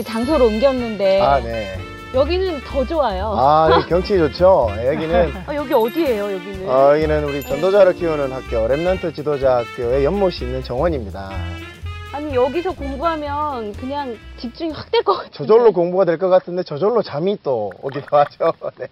저희 장소로 옮겼는데 아, 네. 여기는 더 좋아요. 아, 여기 경치 좋죠? 여기는, 아, 여기 어디예요, 여기는? 어, 여기는 우리 전도자를 키우는 학교, Remnant 지도자 학교의 연못이 있는 정원입니다. 아니 여기서 공부하면 그냥 집중이 확 될 것 같아요. 저절로 공부가 될 것 같은데 저절로 잠이 또 오기도 하죠. 네.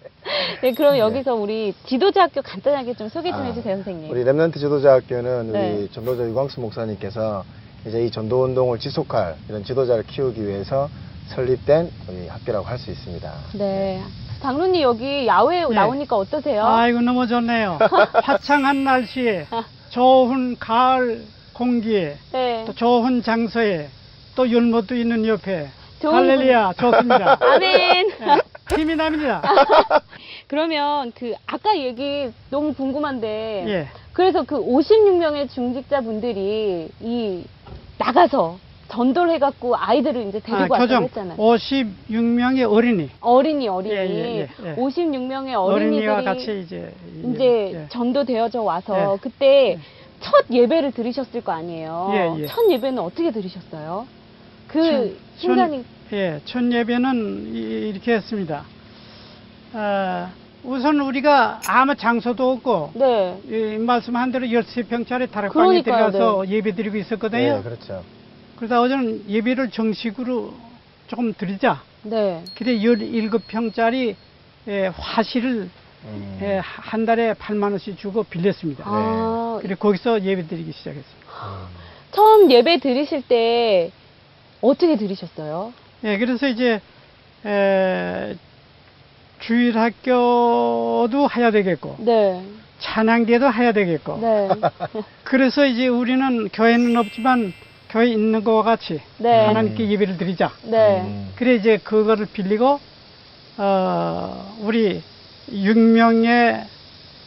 네, 그럼 네. 여기서 우리 지도자 학교 간단하게 좀 소개 좀 아, 해주세요, 선생님. 우리 Remnant 지도자 학교는 네. 우리 전도자 유광수 목사님께서 이제 이 전도 운동을 지속할 이런 지도자를 키우기 위해서 설립된 우리 학교라고 할 수 있습니다. 네. 장로님 여기 야외 예. 나오니까 어떠세요? 아이고 너무 좋네요. 화창한 날씨에 좋은 가을 공기에 네. 또 좋은 장소에 또 율무도 있는 옆에 좋은 할렐루야 좋습니다. 아멘. 예, 힘이 납니다. 그러면 그 아까 얘기 너무 궁금한데 예. 그래서 그 56명의 중직자 분들이 이 나가서 전도를 해갖고 아이들을 이제 데리고 아, 왔다고 했잖아요. 56명의 어린이 어린이 어린이 예, 예, 예, 예. 56명의 어린이와 어린이들이 같이 이제 이제 예. 전도되어져 와서 예. 그때 예. 첫 예배를 들으셨을 거 아니에요. 예, 예. 첫 예배는 어떻게 들으셨어요? 그 천- 순간이 예, 첫 예배는 이- 이렇게 했습니다. 아, 우선 우리가 아무 장소도 없고 네. 이 말씀한 대로 13평짜리 다락방에 그러니까요, 들어가서 예배 드리고 있었거든요. 네, 그렇죠. 그러다 어제는 예배를 정식으로 조금 드리자. 네. 그래 17평짜리 예, 화실을 음. 예, 한 달에 8만 원씩 주고 빌렸습니다. 아, 그래 거기서 예배 드리기 시작했습니다. 음. 처음 예배 들으실 때 어떻게 들으셨어요? 예, 그래서 이제 에, 주일 학교도 해야 되겠고 네. 찬양대도 해야 되겠고 네. 그래서 이제 우리는 교회는 없지만 교회 있는 것과 같이 네. 하나님께 예배를 드리자. 네. 음. 그래 이제 그거를 빌리고 어, 우리 6명의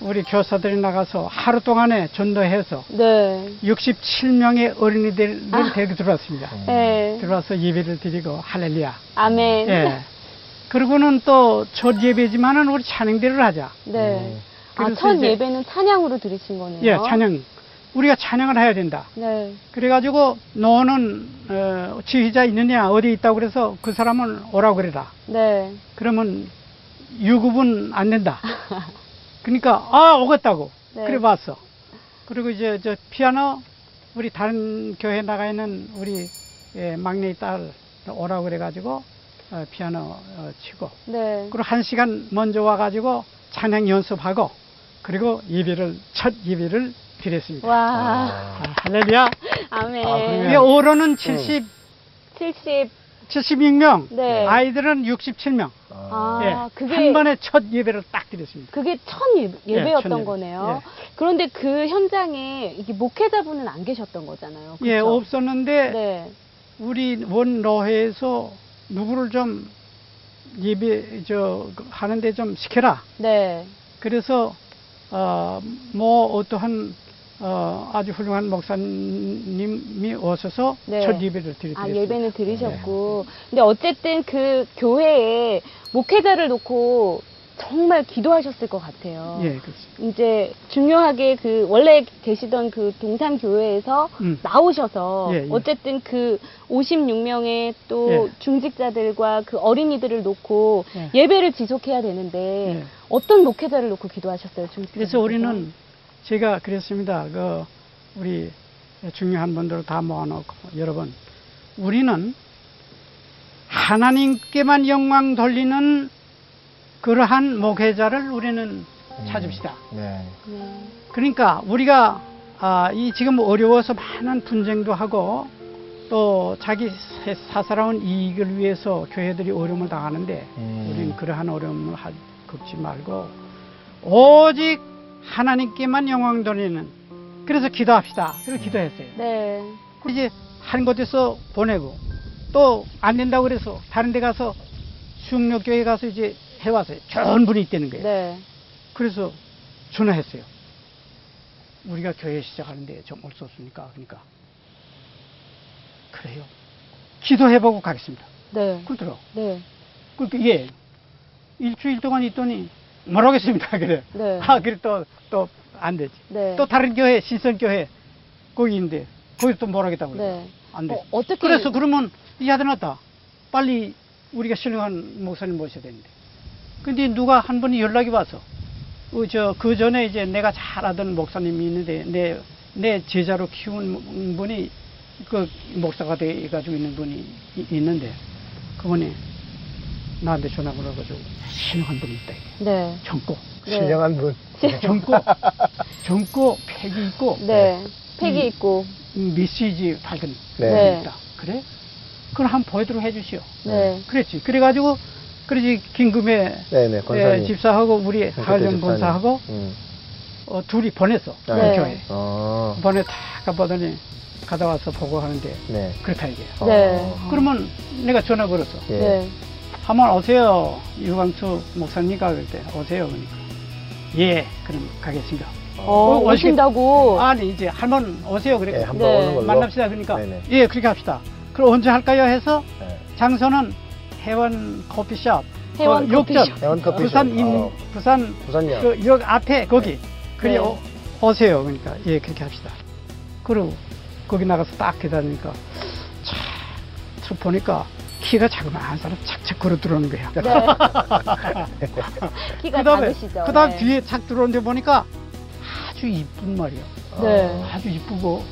우리 교사들이 나가서 하루 동안에 전도해서 네. 67명의 어린이들을 아. 데리고 들어왔습니다. 음. 네. 들어와서 예배를 드리고 할렐루야. 아멘. 예. 그리고는 또 첫 예배지만은 우리 찬양대를 하자. 네. 음. 아, 첫 이제- 예배는 찬양으로 들으신 거네요. 예, 찬양. 우리가 찬양을 해야 된다. 네. 그래가지고 너는 어, 지휘자 있느냐 어디 있다고 그래서 그 사람은 오라고 그래라. 네. 그러면 유급은 안 된다. 그러니까 아 오겠다고. 네. 그래 봤어. 그리고 이제 저 피아노 우리 다른 교회 나가 있는 우리 예, 막내 딸 오라고 그래가지고 어, 피아노 어, 치고 네. 그리고 한 시간 먼저 와가지고 찬양 연습하고 그리고 예배를 첫 예배를 드렸습니다. 와. 아, 할렐루야. 아멘. 아, 그러면- 이게 오로는 70, 70. 76명, 네. 아이들은 67명. 아, 예, 그게 한 번에 첫 예배를 딱 드렸습니다. 그게 첫 예배, 예배였던 첫 예배. 거네요. 예. 그런데 그 현장에 이게 목회자분은 안 계셨던 거잖아요. 예, 그쵸? 없었는데 네. 우리 원로회에서 누구를 좀 예배 저 하는데 좀 시켜라. 네. 그래서 어뭐 어떠한 어 아주 훌륭한 목사님이 오셔서 네. 첫 예배를 드렸습니다. 아, 예배는 들으셨고. 네. 근데 어쨌든 그 교회에 목회자를 놓고 정말 기도하셨을 것 같아요. 예, 그렇습니다. 이제 중요하게 그 원래 계시던 그 동산 교회에서 음. 나오셔서 예, 예. 어쨌든 그 56명의 또 예. 중직자들과 그 어린이들을 놓고 예. 예배를 지속해야 되는데 예. 어떤 목회자를 놓고 기도하셨어요, 중직자? 그래서 우리는 제가 그랬습니다. 그 우리 중요한 분들을 다 모아놓고 여러분 우리는 하나님께만 영광 돌리는 그러한 목회자를 우리는 음. 찾읍시다. 네. 네. 그러니까 우리가 아, 이 지금 어려워서 많은 분쟁도 하고 또 자기 사- 사사로운 이익을 위해서 교회들이 어려움을 당하는데 음. 우리는 그러한 어려움을 하- 겪지 말고 오직 하나님께만 영광 돌리는 그래서 기도합시다. 그래서 기도했어요. 네. 그리고 이제 한 곳에서 보내고 또 안 된다고 그래서 다른 데 가서 수영역교회 가서 이제 해왔어요. 좋은 분이 있다는 거예요. 네. 그래서 전화했어요. 우리가 교회 시작하는데 좀 올 수 없습니까? 그러니까 그래요. 기도해보고 가겠습니다. 네. 그러더라고. 네. 그러니까 예 일주일 동안 있더니 뭐라겠습니다. 그래. 네. 아 그래 또또 안 되지. 네. 또 다른 교회 시선교회 거기 있는데 거기 또 뭐라겠다고 그래. 네. 안 돼. 어, 어떻게 그래서 그러면 이 아들 났다. 빨리 우리가 신령한 목사님 모셔야 되는데. 근데 누가 한 분이 연락이 와서, 어, 저, 그 전에 이제 내가 잘 아던 목사님이 있는데, 내, 내 제자로 키운 분이, 그, 목사가 돼 가지고 있는 분이 이- 있는데, 그분이 나한테 전화 걸어가지고, 신령한 분이 있다, 이게. 네. 젊고, 네. 신령한 분. 젊고, 젊고, 팩이 있고, 네. 팩이 음. 있고. 음, 메시지 밝은 네. 네. 분이 있다. 그래? 그럼 한번 보여드리고 해주시오. 네. 그랬지. 그래가지고, 그러지, 긴금에 네네, 권사님. 예, 집사하고 우리 집사님. 권사하고 음. 어, 둘이 보냈어. 그 네. 교회. 어. 번에 다 가보더니 가다 와서 보고 하는데 네. 그렇다 이게. 네. 어. 그러면 내가 전화 걸었어. 예. 네. 한번 오세요. 유광수 목사님과 그럴 때 오세요. 그러니까. 예, 그럼 가겠습니다. 어, 어, 오신다고. 아니 이제 한번 오세요. 그래. 예, 한번 네. 오는 걸로. 만납시다. 그러니까 네네. 예, 그렇게 합시다. 그럼 언제 할까요? 해서 네. 장소는 해원 커피숍. 해원 그 욕전. 커피숍. 해원 커피숍. 부산 임 어. 부산 부산역. 그역 앞에 거기 그리 네. 오, 오세요 그러니까 예 그렇게 합시다 그리고 거기 나가서 딱 기다리니까 촥 보니까 키가 자그마한 사람 착착 걸어 들어오는 거야 네. 키가 그다음에 작으시죠. 그다음 네. 뒤에 착 들어오는데 보니까 아주 이쁜 말이야 네. 아주 이쁘고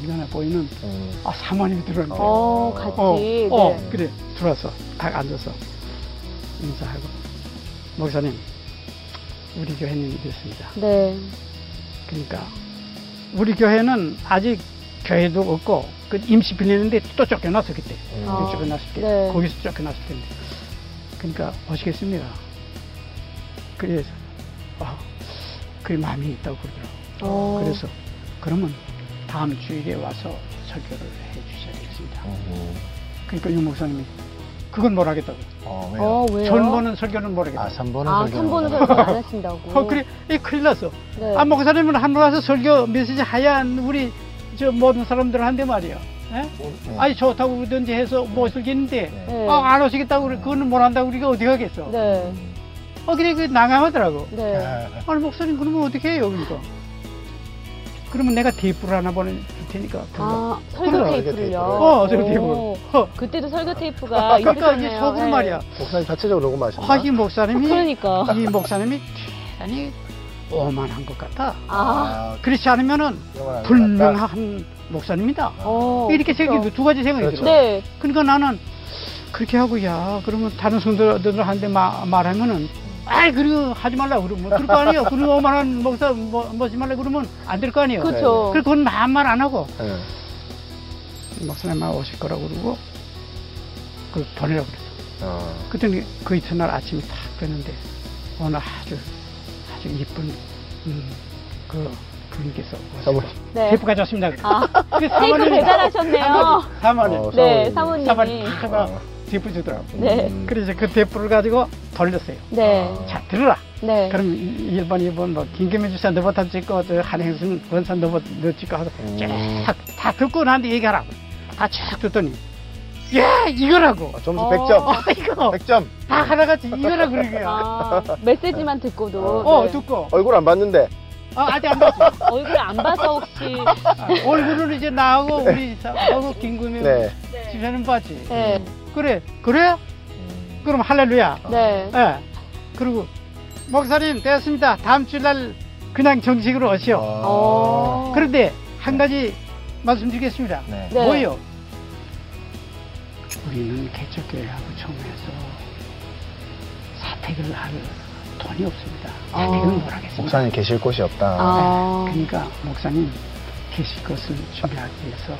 정연해 보이는 음. 아 사모님이 들어오는 거야 어, 같이. 어, 네. 어, 그래 들어와서 딱 앉아서 인사하고 목사님 우리 교회님이 됐습니다 네. 그러니까 우리 교회는 아직 교회도 없고 그 임시 빌리는데 또 쫓겨났어 그때 음. 아. 쫓겨났을 때 네. 거기서 쫓겨났을 텐데 그러니까 오시겠습니다 그래서 아, 그 마음이 있다고 그러더라고 어. 그래서 그러면 다음 주일에 와서 설교를 해 주셔야 되겠습니다 음. 그러니까 유 목사님이 그건 뭘 하겠다고 어, 왜요? 어, 왜요? 전보는 설교는 뭘 아, 하겠다고 3번은 아, 3번은 설교 안 하신다고. 어, 그래 이 큰일 났어 네. 아, 목사님은 한번 와서 설교 메시지 하얀 우리 저 모든 사람들한테 말이야. 예? 네. 아니 좋다고 그러든지 해서 못 쓰겠는데 네. 네. 아, 안 오시겠다고 그래. 그거는 못 한다고 우리가 어디 가겠어. 네. 어 그래 그 난감하더라고. 네. 아, 아니 목사님 그러면 어떻게 해요 그러니까. 그러면 내가 테이프를 하나 보내줄 테니까. 불러. 아, 설교 테이프를요? 테이프를. 어, 설교 테이프를. 오. 어. 그때도 설교 테이프가 그러니까 이게. 속으로 네. 말이야. 목사님 자체적으로 녹음하셨나? 아, 이 목사님이 그러니까. 이 목사님이 대단히 오만한 것 같아. 아, 그렇지 않으면은 같다. 불명한 목사님이다. 어. 이렇게 그렇죠. 생각이 두 가지 생각이 그렇죠. 들어. 네. 그러니까 나는 그렇게 하고 야 그러면 다른 성도들한테 마- 말하면은 아이 그리고 하지 말라 그러면 그럴 거 아니에요. 그리고 오만한 목사 뭐, 뭐지 말라 그러면 안 될 거 아니에요. 그렇죠. 그래서 그건 아무 말안 하고 네. 목사님 만 오실 거라고 그러고 그 보내라고 그랬어. 어. 그랬더니 그 이튿날 아침에 탁 뵀는데 어느 아주 아주 이쁜 음, 그 그분께서 사모님. 네. 테이프 가져왔습니다. 아, 그 테이프 사모님이- 배달하셨네요. 사모님 어, 네, 사모님. 사모님이. 사모님 하가 어. 테이프 주더라고. 네. 음. 그래서 그 테이프를 가지고 돌렸어요. 네. 아. 자 들어라. 네. 그럼 1번, 2번, 뭐, 김금혜 주사 너부터 찍고, 저 한행순 원산 너부터 너 찍고 하서 음. 쫙, 다 듣고 나한테 얘기하라고. 다 쫙 듣더니, 야, 이거라고. 아, 점수 어. 100점. 어, 이거. 100점. 다 하나같이 이거라고 그러는 거야. 아, 메시지만 듣고도. 어, 네. 듣고. 얼굴 안 봤는데. 어, 아직 안 봤어. 얼굴 안 봐서 혹시. 아, 얼굴은 이제 나하고 우리 하고 김금혜 네. 집사님 봤지. 네. 그래, 그래? 그럼 할렐루야. 네. 예. 그리고, 목사님, 됐습니다. 다음 주날 그냥 정식으로 오시오. 어. 그런데 한 가지 말씀드리겠습니다. 네. 네. 뭐예요? 우리는 개척교회하고 총회에서 사택을 할 돈이 없습니다. 사택은 어. 못 하겠습니다. 목사님 계실 곳이 없다. 아. 그러니까 목사님 계실 것을 준비하기 위해서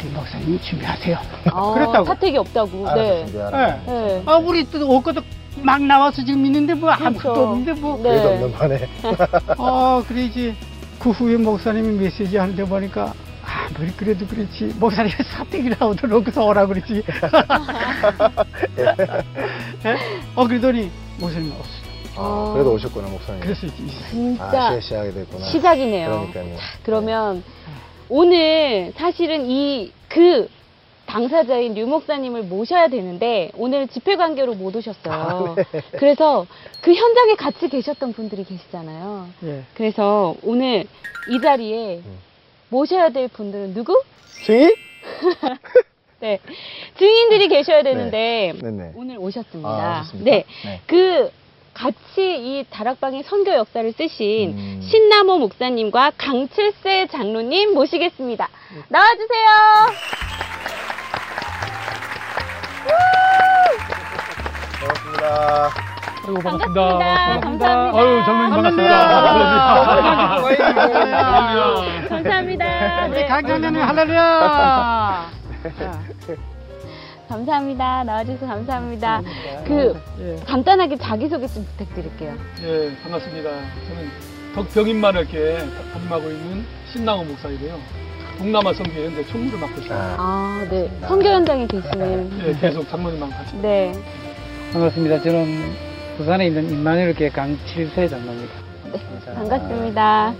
어떻게 목사님이 준비하세요. 아, 그랬다고. 사택이 없다고. 알아서 네. 준비하라. 네. 네. 아 우리 또 옷것도 막 나와서 지금 있는데 뭐 아무것도 그렇죠. 없는데 뭐. 네. 그래도 없는 판에. 아 그래지 그 후에 목사님이 메시지 하는데 보니까 아무리 그래도 그렇지 목사님이 사택이라고 들어놓고서 오라 그러지 예? 어 그러더니 목사님 없어 아, 그래도 오셨구나, 목사님. 그래서 이제 진짜 아, 시작이 됐구나. 시작이네요. 그러니까요. 그러면 오늘 사실은 이 그 당사자인 류 목사님을 모셔야 되는데 오늘 집회 관계로 못 오셨어요. 아, 네. 그래서 그 현장에 같이 계셨던 분들이 계시잖아요. 예. 그래서 오늘 이 자리에 음. 모셔야 될 분들은 누구? 증인? 네. 증인들이 계셔야 되는데 네네. 오늘 오셨습니다. 아? 네. 네. 그 같이 이 다락방의 선교 역사를 쓰신 음. 신나모 목사님과 강칠세 장로님 모시겠습니다. 나와주세요. 반갑습니다. 아이고, 반갑습니다. 반갑습니다. 감사합니다. 아유, 장로님 할렐루야. 반갑습니다. 감사합니다. 우리 네. 강장로님 할렐루야. 감사합니다. 나와주셔서 감사합니다. 그 예, 간단하게 자기소개 좀 부탁드릴게요. 예, 반갑습니다. 저는 덕병인만을 이렇게 담임하고 있는 신나고 목사이고요. 동남아 선교회 현재 총무를 맡고 있습니다. 아, 아, 네. 선교 현장에 계시는. 예, 계속 장로님하고 같이. 네. 반갑습니다. 저는 부산에 있는 임마누엘 교회 강칠세 장로입니다. 반갑습니다.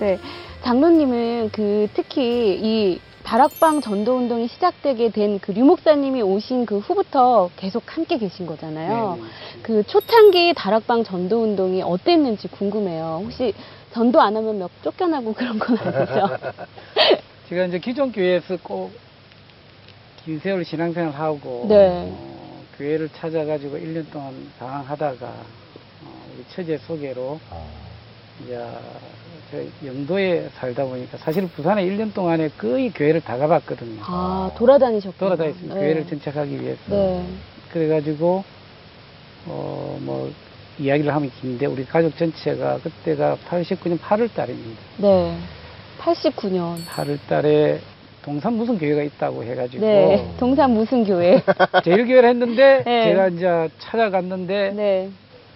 네. 장로님은 그 특히 이 다락방 전도 운동이 시작되게 된 그 류목사님이 오신 그 후부터 계속 함께 계신 거잖아요. 그 초창기 다락방 전도 운동이 어땠는지 궁금해요. 혹시 전도 안 하면 몇 쫓겨나고 그런 건 아니죠? 제가 이제 기존 교회에서 꼭 긴 세월 신앙생활 하고 네. 어, 교회를 찾아가지고 1년 동안 방황하다가 어, 우리 처제 소개로 아, 이제 저 영도에 살다 보니까 사실 부산에 1년 동안에 거의 교회를 다 가봤거든요. 아, 돌아다니셨구나. 돌아다녔습니다. 네. 교회를 정착하기 위해서. 네. 그래가지고 어 뭐 이야기를 하면 긴데 우리 가족 전체가 그때가 89년 8월 달입니다. 네. 89년. 8월 달에 동산 무슨 교회가 있다고 해가지고 네. 동산 무슨 교회? 제일 교회를 했는데 네. 제가 이제 찾아갔는데 네.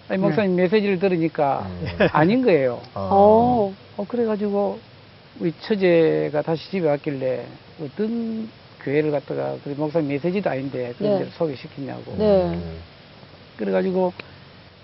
아니, 목사님 메시지를 들으니까 음. 아닌 거예요. 어. 어 그래가지고 우리 처제가 다시 집에 왔길래 어떤 교회를 갔다가 그 목사님 메시지도 아닌데 그런 네. 데를 소개시키냐고. 네. 음. 그래가지고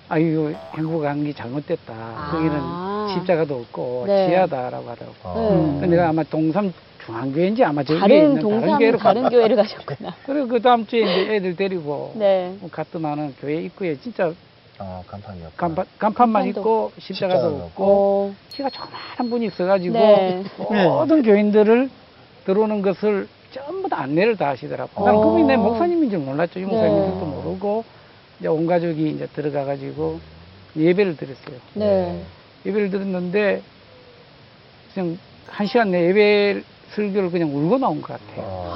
아유 행복한 게 잘못됐다. 아. 거기는 십자가도 없고 네. 지하다라고 하더라고. 아. 네. 그 내가 아마 동삼 중앙교회인지 아마 저기에 다른 있는 다른 교회로 다른. 교회를 가셨구나. 그리고 그 다음 주에 이제 애들 데리고 네. 갔더만은 교회 입구에 진짜 아, 간판이었고. 간판, 간판만 있고 십자가도 없고 어. 키가 조그마한 분이 있어가지고 네. 모든 교인들을 들어오는 것을 전부 다 안내를 다 하시더라고. 나는 어. 그분이 내 목사님인 줄 몰랐죠. 이 네. 목사님들도 모르고 이제 온 가족이 이제 들어가가지고 예배를 드렸어요. 네. 예배를 드렸는데 그냥 한 시간 내 예배 설교를 그냥 울고 나온 것 같아요.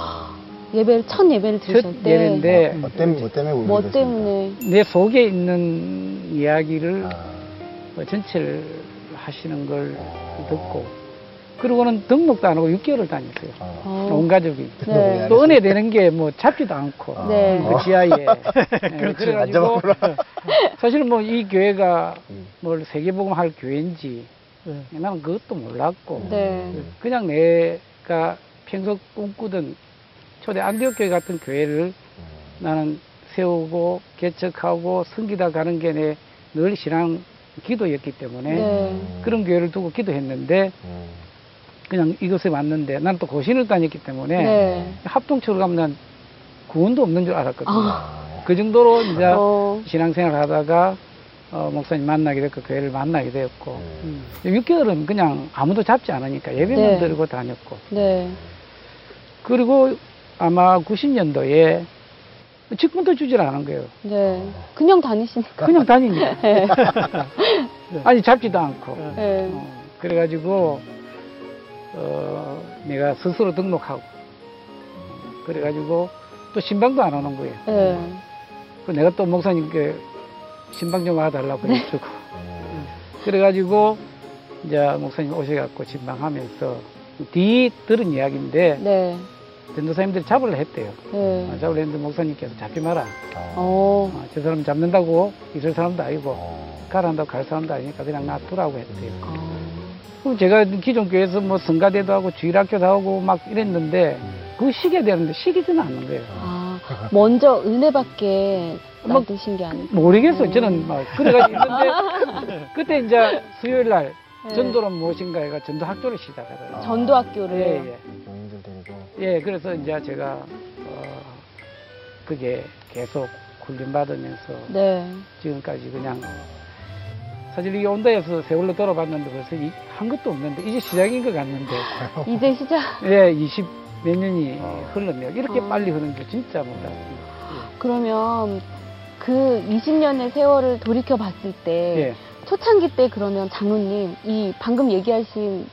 아, 예배를 첫 예배를 첫 드렸을 때. 예배인데 뭐 때문에, 뭐 때문에 울게 뭐 됐습니까? 때문에? 내 속에 있는 이야기를 아, 뭐 전체를 하시는 걸 어. 듣고 그러고는 등록도 안 하고 6개월을 다녔어요. 아. 어. 온 가족이. 네. 또 은혜 되는 게 뭐 잡지도 않고 아. 네. 그 지하에 네, 그렇죠. 그래가지고. 사실은 뭐이 교회가 음. 뭘 세계복음 할 교회인지 나는 그것도 몰랐고 네. 그냥 내가 평소 꿈꾸던 초대 안디옥 교회 같은 교회를 음. 나는 세우고 개척하고 섬기다 가는 게 내 늘 신앙 기도였기 때문에 네. 그런 교회를 두고 기도했는데 음. 그냥 이것에 왔는데 나는 또 고신을 다녔기 때문에 네. 합동처로 가면 난 구원도 없는 줄 알았거든요. 아. 그 정도로 이제 어. 신앙생활 하다가 어, 목사님 만나게 됐고 교회를 만나게 되었고 음. 6개월은 그냥 아무도 잡지 않으니까 예배만 네. 드리고 다녔고 네. 그리고 아마 90년도에 직분도 주질 않은 거예요. 네. 그냥 다니시니까. 그냥 다닙니다. 네. 아니 잡지도 않고 네. 어, 그래가지고 어, 내가 스스로 등록하고 그래가지고 또 신방도 안 오는 거예요. 네. 그 내가 또 목사님께 신방 좀 와달라고 해주고 음. 그래가지고 이제 목사님 오셔갖고 신방하면서 뒤 들은 이야기인데 네. 전도사님들이 잡으려 했대요. 네. 어, 잡으려 했는데 목사님께서 잡지 마라. 아. 어. 어, 저 사람 잡는다고 있을 사람도 아니고 어. 가란다고 갈 사람도 아니니까 그냥 놔두라고 했대요. 음. 아. 그럼 제가 기존 교회에서 뭐 성가대도 하고 주일학교도 하고 막 이랬는데 음. 그 쉬게 되는데 쉬기지는 않는 거예요. 아. 먼저 은혜 받게 뭐, 놔두신 게 아니고. 모르겠어요. 음. 저는 막 그래가지고 있는데 그때 이제 수요일 날 네. 전도는 무엇인가 해가 전도 학교를 시작하더라고요. 전도학교를. 예, 예. 예, 그래서 이제 제가 어, 그게 계속 훈련받으면서 네. 지금까지 그냥 사실 이 온다에서 세월로 돌아봤는데 벌써 이, 한 것도 없는데 이제 시작인 것 같는데 이제 시작. 예, 20 몇 년이 어. 흘렀네요. 이렇게 어. 빨리 흐른 줄 진짜 몰랐습니다. 그러면 그 20년의 세월을 돌이켜 봤을 때 예. 초창기 때 그러면 장로님 이 방금 얘기하신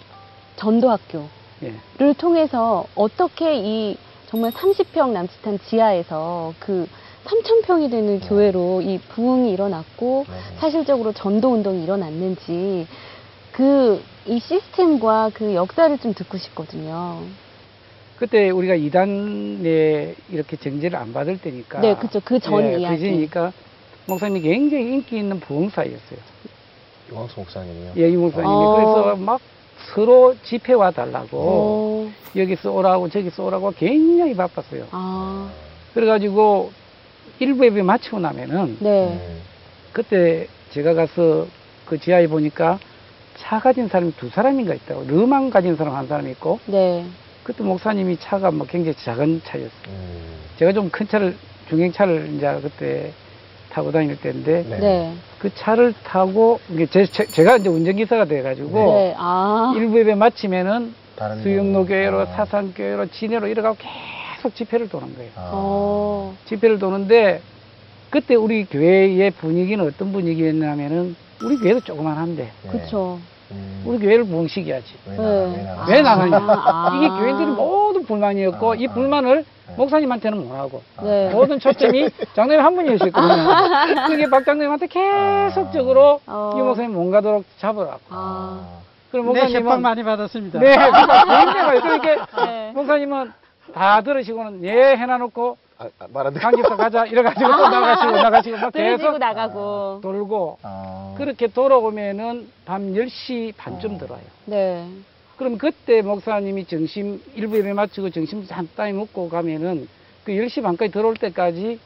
전도학교 를 예. 통해서 어떻게 이 정말 30평 남짓한 지하에서 그 3,000평이 되는 네. 교회로 이 부흥이 일어났고 네. 사실적으로 전도 운동이 일어났는지 그 이 시스템과 그 역사를 좀 듣고 싶거든요. 그때 우리가 이단에 이렇게 정제를 안 받을 때니까. 네, 그쵸. 그전 예, 이야기. 그러니까 목사님이 굉장히 인기 있는 부흥사였어요. 유광수 목사님이요. 예, 이 목사님이. 어. 그래서 막 서로 집회 와 달라고 어, 여기서 오라고 저기서 오라고 굉장히 바빴어요. 아, 그래가지고 일부 예배 마치고 나면은 네. 음. 그때 제가 가서 그 지하에 보니까 차 가진 사람이 두 사람인가 있다고 르만 가진 사람 한 사람이 있고 네. 그때 목사님이 차가 뭐 굉장히 작은 차였어요. 음. 제가 좀 큰 차를 중형차를 이제 그때 타고 다닐 때인데 네. 네. 그 차를 타고 제, 가 이제 운전기사가 돼가지고 네. 아. 일부 예배 마치면은 다른 수영로 교회로 아. 사상교회로 진해로 이래가고 계속 집회를 도는 거예요. 아. 어. 집회를 도는데 그때 우리 교회의 분위기는 어떤 분위기였냐면은 우리 교회도 조그만한데 네. 그쵸. 음. 우리 교회를 부흥시켜야지. 왜 네. 왜 나가냐? 아. 이게 교인들이 불만이었고 아, 이 아. 불만을 네. 목사님한테는 못하고 네. 모든 초점이 장로님 한 분이었거든요. 그게 박 장로님한테 계속적으로 어. 이 목사님 못 가도록 잡으라고. 아. 그럼 네, 목사님은 네, 그러니까 네. 네, 그러니까 굉장히 네. 목사님은 다 들으시고는 예 해놔놓고 아, 아, 말안. 강집사 가자 이래가지고 또 나가시고 나가시고 막 계속 나가고. 돌고 아. 그렇게 돌아오면은 밤 10시 반쯤 어. 들어와요. 네. 그럼 그때 목사님이 점심 일부 예배 마치고 점심 한땀 먹고 가면은 그 10시 반까지 들어올 때까지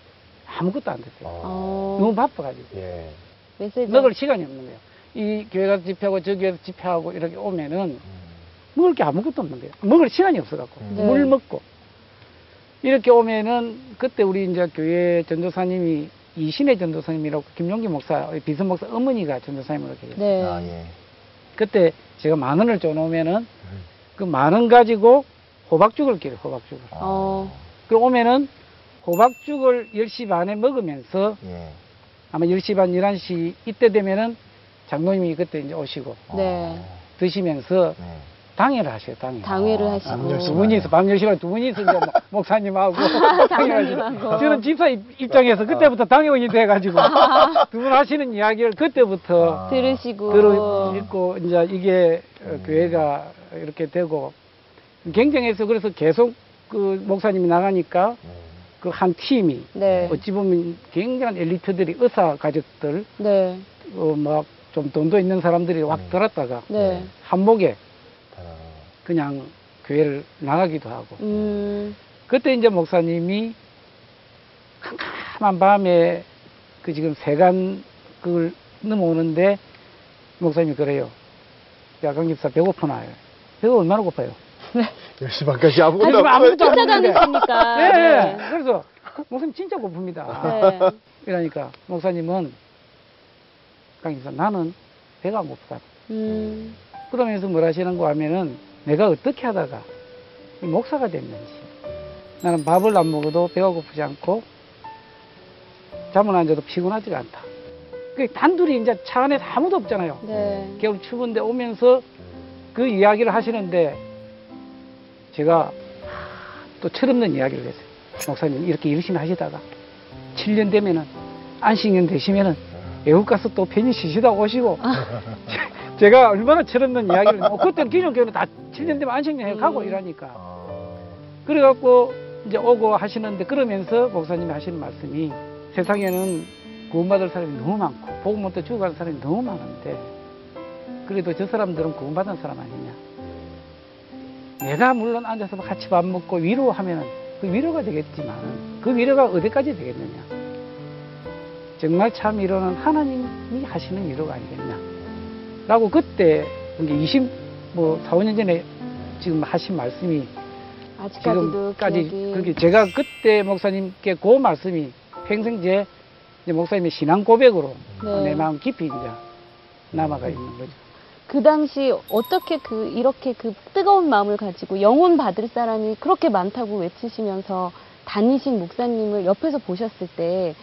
아무것도 안 됐어요. 어. 어. 너무 바빠가지고 예. 메시지. 먹을 시간이 없는 거예요. 이 교회 가서 집회하고 저 교회에서 집회하고 이렇게 오면은 음. 먹을 게 아무것도 없는 거예요. 먹을 시간이 없어갖고 음. 네. 물 먹고 이렇게 오면은 그때 우리 이제 교회 전도사님이 이신의 전도사님이라고 김용기 목사 비선 목사 어머니가 전도사님으로 계세요. 네. 아, 예. 그때 제가 만 원을 줘놓으면은 음. 그만 원 가지고 호박죽을 끓여요. 호박죽을. 아. 어. 그럼 오면은 호박죽을 10시 반에 먹으면서 예. 아마 10시 반, 11시 이때 되면은 장로님이 그때 이제 오시고 네. 아. 드시면서 네. 당회를 하셔요. 당회. 당회를 아, 하시고. 밤 열시 두 분이서 밤 10시간 두 분이서 이제 뭐 목사님하고 장로님하고. 저는 집사 입- 입장에서 그때부터 당회원이 돼가지고 두 분 하시는 이야기를 그때부터 아. 들으시고. 들어 있고 이제 이게 어, 음. 교회가 이렇게 되고 경쟁해서 그래서 계속 그 목사님이 나가니까 네. 그한 팀이 네. 어찌 보면 굉장한 엘리트들이 의사 가족들 네. 어, 막 좀 돈도 있는 사람들이 확 음. 들었다가 네. 한목에 아. 그냥 교회를 나가기도 하고 음. 그때 이제 목사님이 캄캄한 밤에 그 지금 세간 그걸 넘어오는데 목사님이 그래요. 야, 강집사 배고프나? 배가 얼마나 고파요? 10시 반까지 아무것도 아무것도 안 먹는데. 쫓아다니시니까. 네, 네. 그래서 목사님 진짜 고픕니다. 네. 이러니까 목사님은 강집사 나는 배가 안 고프다. 음. 그러면서 뭘 하시는 거 하면은 내가 어떻게 하다가 이 목사가 됐는지 나는 밥을 안 먹어도 배가 고프지 않고 잠을 안 자도 피곤하지가 않다. 그 단둘이 이제 차 안에 아무도 없잖아요. 네. 겨울 추운데 오면서 그 이야기를 하시는데 제가 또 철없는 이야기를 했어요. 목사님 이렇게 열심히 하시다가 7년 되면은 안식년 되시면은 외국 가서 또 편히 쉬시다 오시고 제가 얼마나 철없는 이야기를 어, 그때는 기존 교회는 다 7년 되면 안식년에 가고 음. 이러니까 아. 그래갖고 이제 오고 하시는데 그러면서 목사님이 하시는 말씀이 세상에는 구원받을 사람이 너무 많고 복음 못해 죽어가는 사람이 너무 많은데 그래도 저 사람들은 구원받은 사람 아니냐 내가 물론 앉아서 같이 밥 먹고 위로하면 그 위로가 되겠지만 그 위로가 어디까지 되겠느냐 정말 참 위로는 하나님이 하시는 위로가 아니겠냐 라고 그때 이제 20, 뭐 4, 5년 전에 지금 하신 말씀이 지금까지 기억이. 그게 제가 그때 목사님께 그 말씀이 평생 제 목사님의 신앙 고백으로 네. 내 마음 깊이 이제 남아가 있는 거죠. 그 당시 어떻게 그 이렇게 그 뜨거운 마음을 가지고 영혼 받을 사람이 그렇게 많다고 외치시면서 다니신 목사님을 옆에서 보셨을 때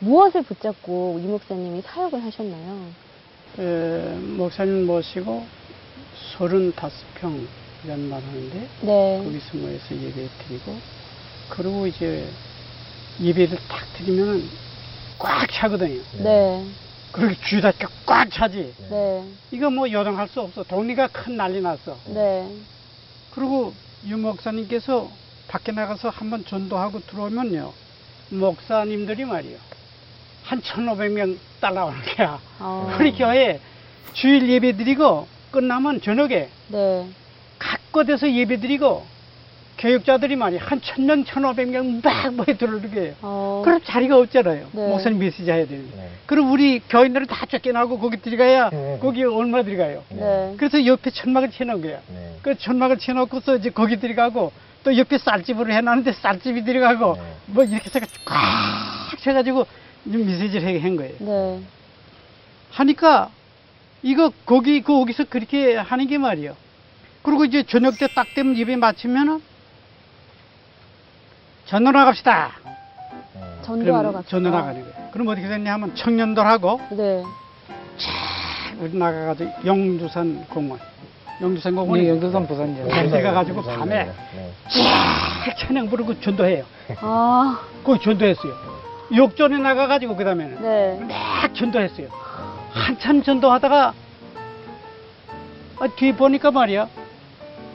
무엇을 붙잡고 이 목사님이 사역을 하셨나요? 에, 목사님 모시고 35평 연말하는데 네. 거기서 모여서 예배 드리고 그리고 이제 예배를 탁 드리면 꽉 차거든요. 네. 그렇게 쥐다 꽉 차지. 네. 이거 뭐 요동할 수 없어. 동리가 큰 난리 났어. 네. 그리고 유 목사님께서 밖에 나가서 한번 전도하고 들어오면요. 목사님들이 말이요. 한 1,500명 따라오는 거야. 어. 우리 교회 주일 예배 드리고 끝나면 저녁에 네. 각 곳에서 예배 드리고 교육자들이 말이야. 한 1,000명, 1,500명 막 모여 들어오게. 어. 그럼 자리가 없잖아요. 네. 목사님 메시지 해야 되는데. 네. 그럼 우리 교인들은 다 쫓겨나고 거기 들어가야 네. 거기 얼마 들어가요. 네. 그래서 옆에 천막을 쳐놓은 거야. 네. 그 천막을 쳐놓고서 이제 거기 들어가고 또 옆에 쌀집으로 해놨는데 쌀집이 들어가고 네. 뭐 이렇게 해서 꽉 쳐가지고 메시지를 해- 한 거예요. 네. 하니까 이거 거기 거기서 그렇게 하는 게 말이에요. 그리고 이제 저녁 때 딱 되면 예배 마치면은 전도 나갑시다. 네. 전도하러 갑시다. 전도 나가는 거예요. 그럼 어떻게 됐냐 하면 청년들하고 네. 우리 나가가지고 영주산 공원, 영주산 공원이 네, 영도산 부산이요. 거기 가가지고 감사합니다. 밤에 네. 쫙 찬양 부르고 전도해요. 아. 거기 전도했어요. 욕전에 나가가지고 그 다음에는 네. 막 전도했어요. 한참 전도하다가 아, 뒤에 보니까 말이야.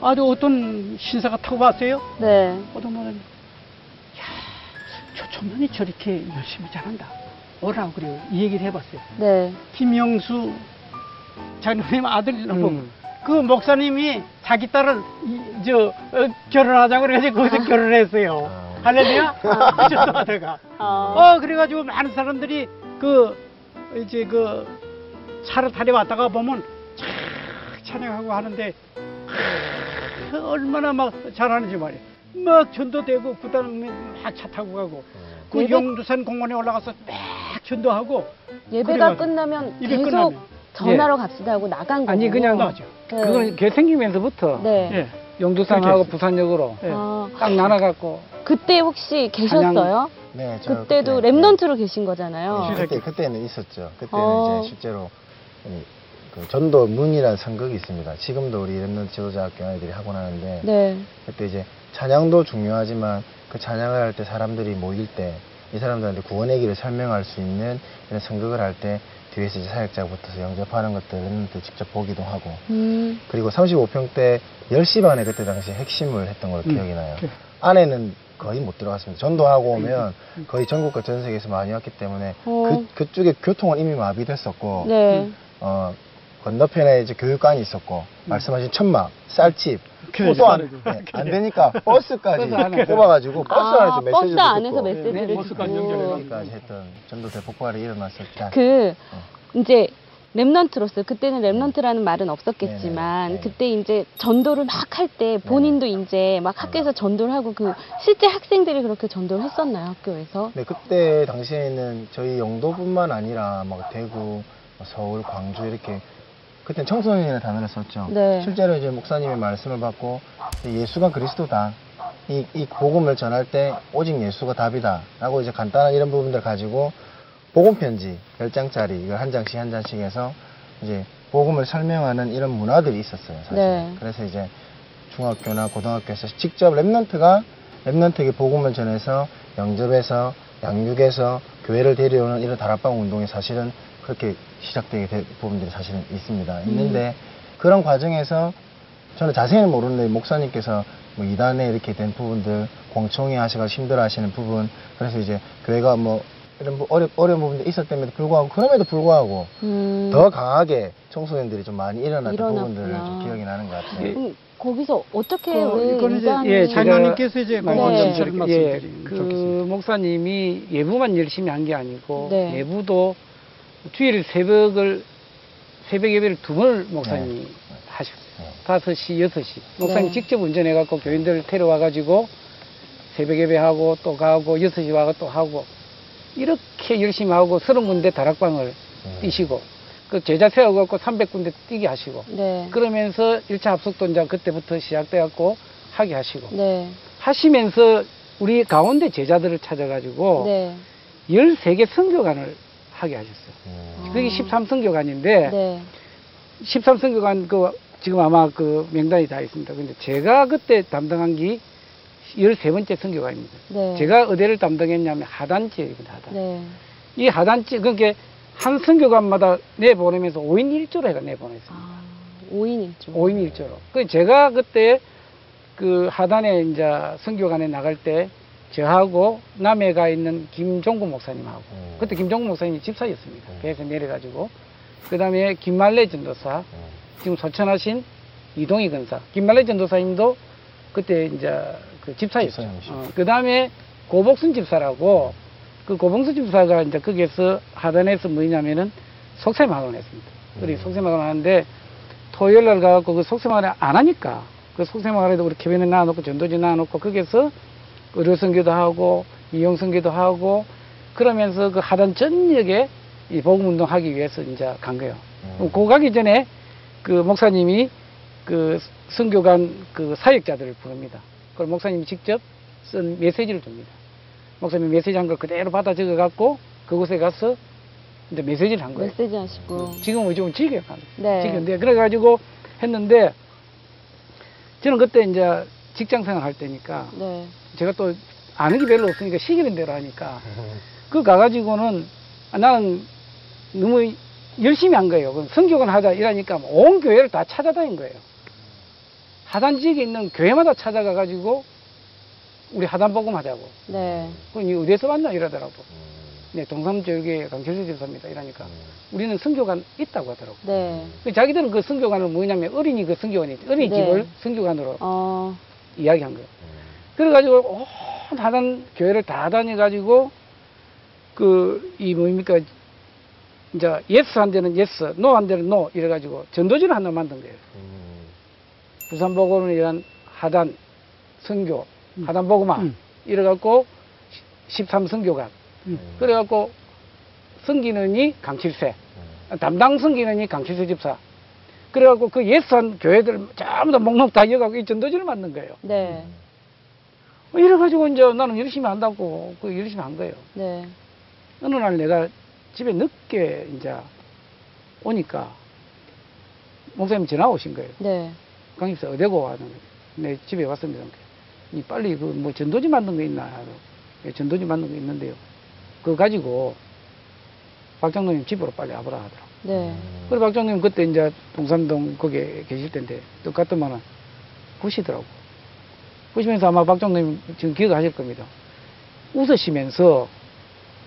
아주 어떤 신사가 타고 왔어요. 네. 어떤 분은 야, 저 청년이 저렇게 열심히 잘한다. 오라고 그래요. 이 얘기를 해봤어요. 네. 김영수 장로님 아들이라고 음. 그 목사님이 자기 딸을 이- 저 어, 결혼하자고 그래가지고 거기서 결혼했어요. 아. 할렐루야. 전도하다가. 아. 어 그래가지고 많은 사람들이 그 이제 그 차를 타려왔다가 보면 쫙 찬양하고 하는데 그 얼마나 막 잘하는지 말이야. 막 전도되고 그다음에 막차 타고 가고 그 예배- 영두산 공원에 올라가서 막 전도하고 예배가 그래가지고 끝나면 계속 끝나면. 전하러 갑시다 하고 나간 거고. 아니, 그냥 맞아. 네. 그건 개 생기면서부터 네. 예. 용두산하고 그렇게 부산역으로 예. 아, 딱 나눠갖고 그때 혹시 계셨어요? 네, 저 그때도 그때- Remnant로 계신 거잖아요. 네, 그때 그때는 있었죠. 그때는 어. 이제 실제로 이, 그 전도 문이라는 선극이 있습니다. 지금도 우리 Remnant 지도자 학교 아이들이 하고 나는데 네. 그때 이제 찬양도 중요하지만 그 찬양을 할 때 사람들이 모일 때 이 사람들한테 구원의 길을 설명할 수 있는 이런 선극을 할 때 뒤에서 이제 사역자가 붙어서 영접하는 것들 Remnant 직접 보기도 하고 음. 그리고 35평 때 10시 반에 그때 당시 핵심을 했던 걸로 음. 기억이 나요. 그- 안에는 거의 못 들어갔습니다. 전도하고 오면 거의 전국과 전 세계에서 많이 왔기 때문에 어. 그, 그쪽에 교통은 이미 마비됐었고 네. 어, 건너편에 이제 교육관이 있었고 말씀하신 천막, 쌀집 또 안. 네, 안 되니까 버스까지 버스 안에. 뽑아가지고 버스 아, 안에서 메시지를 버스 안에서 듣고 메시지를 네, 버스까지. 여기까지 했던 전도 대 폭발이 일어났을 때그 어. 이제 Remnant로서 그때는 Remnant라는 말은 없었겠지만 네네. 네. 그때 이제 전도를 막 할 때 본인도 이제 막 학교에서 전도를 하고 그 실제 학생들이 그렇게 전도를 했었나요 학교에서? 네, 그때 당시에는 저희 영도뿐만 아니라 막 대구, 서울, 광주 이렇게 그때 청소년이라는 단어를 썼죠. 네. 실제로 이제 목사님의 말씀을 받고 예수가 그리스도다. 이, 이 복음을 전할 때 오직 예수가 답이다. 라고 이제 간단한 이런 부분들 가지고 복음 편지 10장짜리 이걸 한 장씩 한 장씩 해서 이제 복음을 설명하는 이런 문화들이 있었어요. 사실. 네. 그래서 이제 중학교나 고등학교에서 직접 랩런트가 랩런트에게 복음을 전해서 영접해서 양육해서 교회를 데려오는 이런 다락방 운동이 사실은 그렇게 시작되게 된 부분들이 사실은 있습니다. 있는데 그런 과정에서 저는 자세히는 모르는데 목사님께서 뭐 이단에 이렇게 된 부분들 공청회 하시고 힘들어 하시는 부분 그래서 이제 교회가 뭐 이런 부- 어려, 어려운 부분들이 있었음에도 불구하고 그럼에도 불구하고 음. 더 강하게 청소년들이 좀 많이 일어났던 일어났구나. 부분들을 좀 기억이 나는 것 같아요. 음, 거기서 어떻게 그, 왜 이거는 이제 이단이 예, 장로님께서 이제 네. 네. 예, 그 좋겠습니다. 목사님이 예부만 열심히 한 게 아니고 네. 내부도 주일 새벽을 새벽 예배를 두 번을 목사님이 하셨어요. 네. 다섯 시 여섯 시 목사님 네. 직접 운전해갖고 교인들 데려와가지고 새벽 예배하고 또 가고 여섯 시 와가 또 하고 이렇게 열심히 하고 서른 군데 다락방을 음. 뛰시고 그 제자 세워갖고 300군데 뛰게 하시고 네. 그러면서 1차 합숙도 이제 그때부터 시작돼갖고 하게 하시고 네. 하시면서 우리 가운데 제자들을 찾아가지고 네. 13개 성교관을 하게 하셨어요. 음. 그게 아. 13성교관인데 네. 13성교관 그 지금 아마 그 명단이 다 있습니다. 근데 제가 그때 담당한 게 13번째 성교관입니다. 네. 제가 어디를 담당했냐면 하단 지역입니다. 하단. 네. 이 하단 지역 그러니까 한 성교관마다 내보내면서 5인 1조로 해가 내보냈습니다. 아, 5인 1조. 5인 1조로. 그 제가 그때 그 하단에 이제 성교관에 나갈 때 저하고 남해에 가 있는 김종구 목사님하고 음. 그때 김종구 목사님이 집사였습니다. 음. 배에서 내려가지고 그 다음에 김말래 전도사 음. 지금 소천하신 이동희 근사 김말래 전도사님도 그때 이제 그 집사였죠. 어, 그 다음에 고복순 집사라고 그 고봉수 집사가 이제 거기에서 하단에서 뭐냐면은 속세마을을 했습니다. 우리 음. 속세마을 하는데 토요일 날 가갖고 그 속세마을에 안 하니까 그 속세마을에도 우리 개변에 놔놓고 전도지 놔놓고 거기에서 의료선교도 하고 이용선교도 하고 그러면서 그 하단 전역에 이 복음운동 하기 위해서 이제 간 거예요. 음. 그 가기 전에 그 목사님이 그 선교관 그 사역자들을 부릅니다. 그걸 목사님이 직접 쓴 메시지를 줍니다. 목사님이 메시지 한 걸 그대로 받아 적어 갖고 그곳에 가서 이제 메시지를 한 거예요. 메시지 하시고. 지금은 좀간 네. 지금인데 그래가지고 했는데 저는 그때 이제 직장 생활 할 때니까 네. 제가 또 아는 게 별로 없으니까 시키는 대로 하니까 그 가가지고는 아, 나는 너무 열심히 한 거예요. 그럼 성교관 하자 이러니까 온 교회를 다 찾아다닌 거예요. 하단 지역에 있는 교회마다 찾아가가지고 우리 하단 복음 하자고. 네. 그럼 이 어디서 만나 이러더라고. 네, 동삼절교회 강철수 집사입니다. 이러니까 우리는 성교관 있다고 하더라고. 네. 그 자기들은 그 성교관을 뭐냐면 어린이 그 성교관이. 어린이 네. 집을 성교관으로 어, 이야기한 거예요. 그래가지고 온 하단 교회를 다 다녀가지고 그 이 뭡니까 이제 예스 한 데는 예스, 노 한 데는 노 이래가지고 전도지를 하나 만든 거예요. 부산 보고는 이런 하단 선교, 하단 보고만 음. 이래갖고 13 선교관 음. 그래갖고 성기는이 강칠세 담당 성기는이 강칠세 집사 그래갖고 그 예스한 교회들 전부 다 목록 다 이어가고 이 전도지를 만든 거예요. 네. 어, 이래가지고 이제 나는 열심히 한다고 그 열심히 한 거예요. 네. 어느 날 내가 집에 늦게 이제 오니까 목사님 전화 오신 거예요. 네. 강입사 어디고 하는. 내 집에 왔습니다. 이 빨리 그 뭐 전도지 만든 거 있나? 예, 전도지 만든 거 있는데요. 그거 가지고 박 장로님 집으로 빨리 와보라 하더라고. 네. 그래 박 장로님 그때 이제 동산동 거기에 계실 텐데 또 갔더만은 보시더라고. 보시면서 아마 박 장로님 지금 기억하실 겁니다. 웃으시면서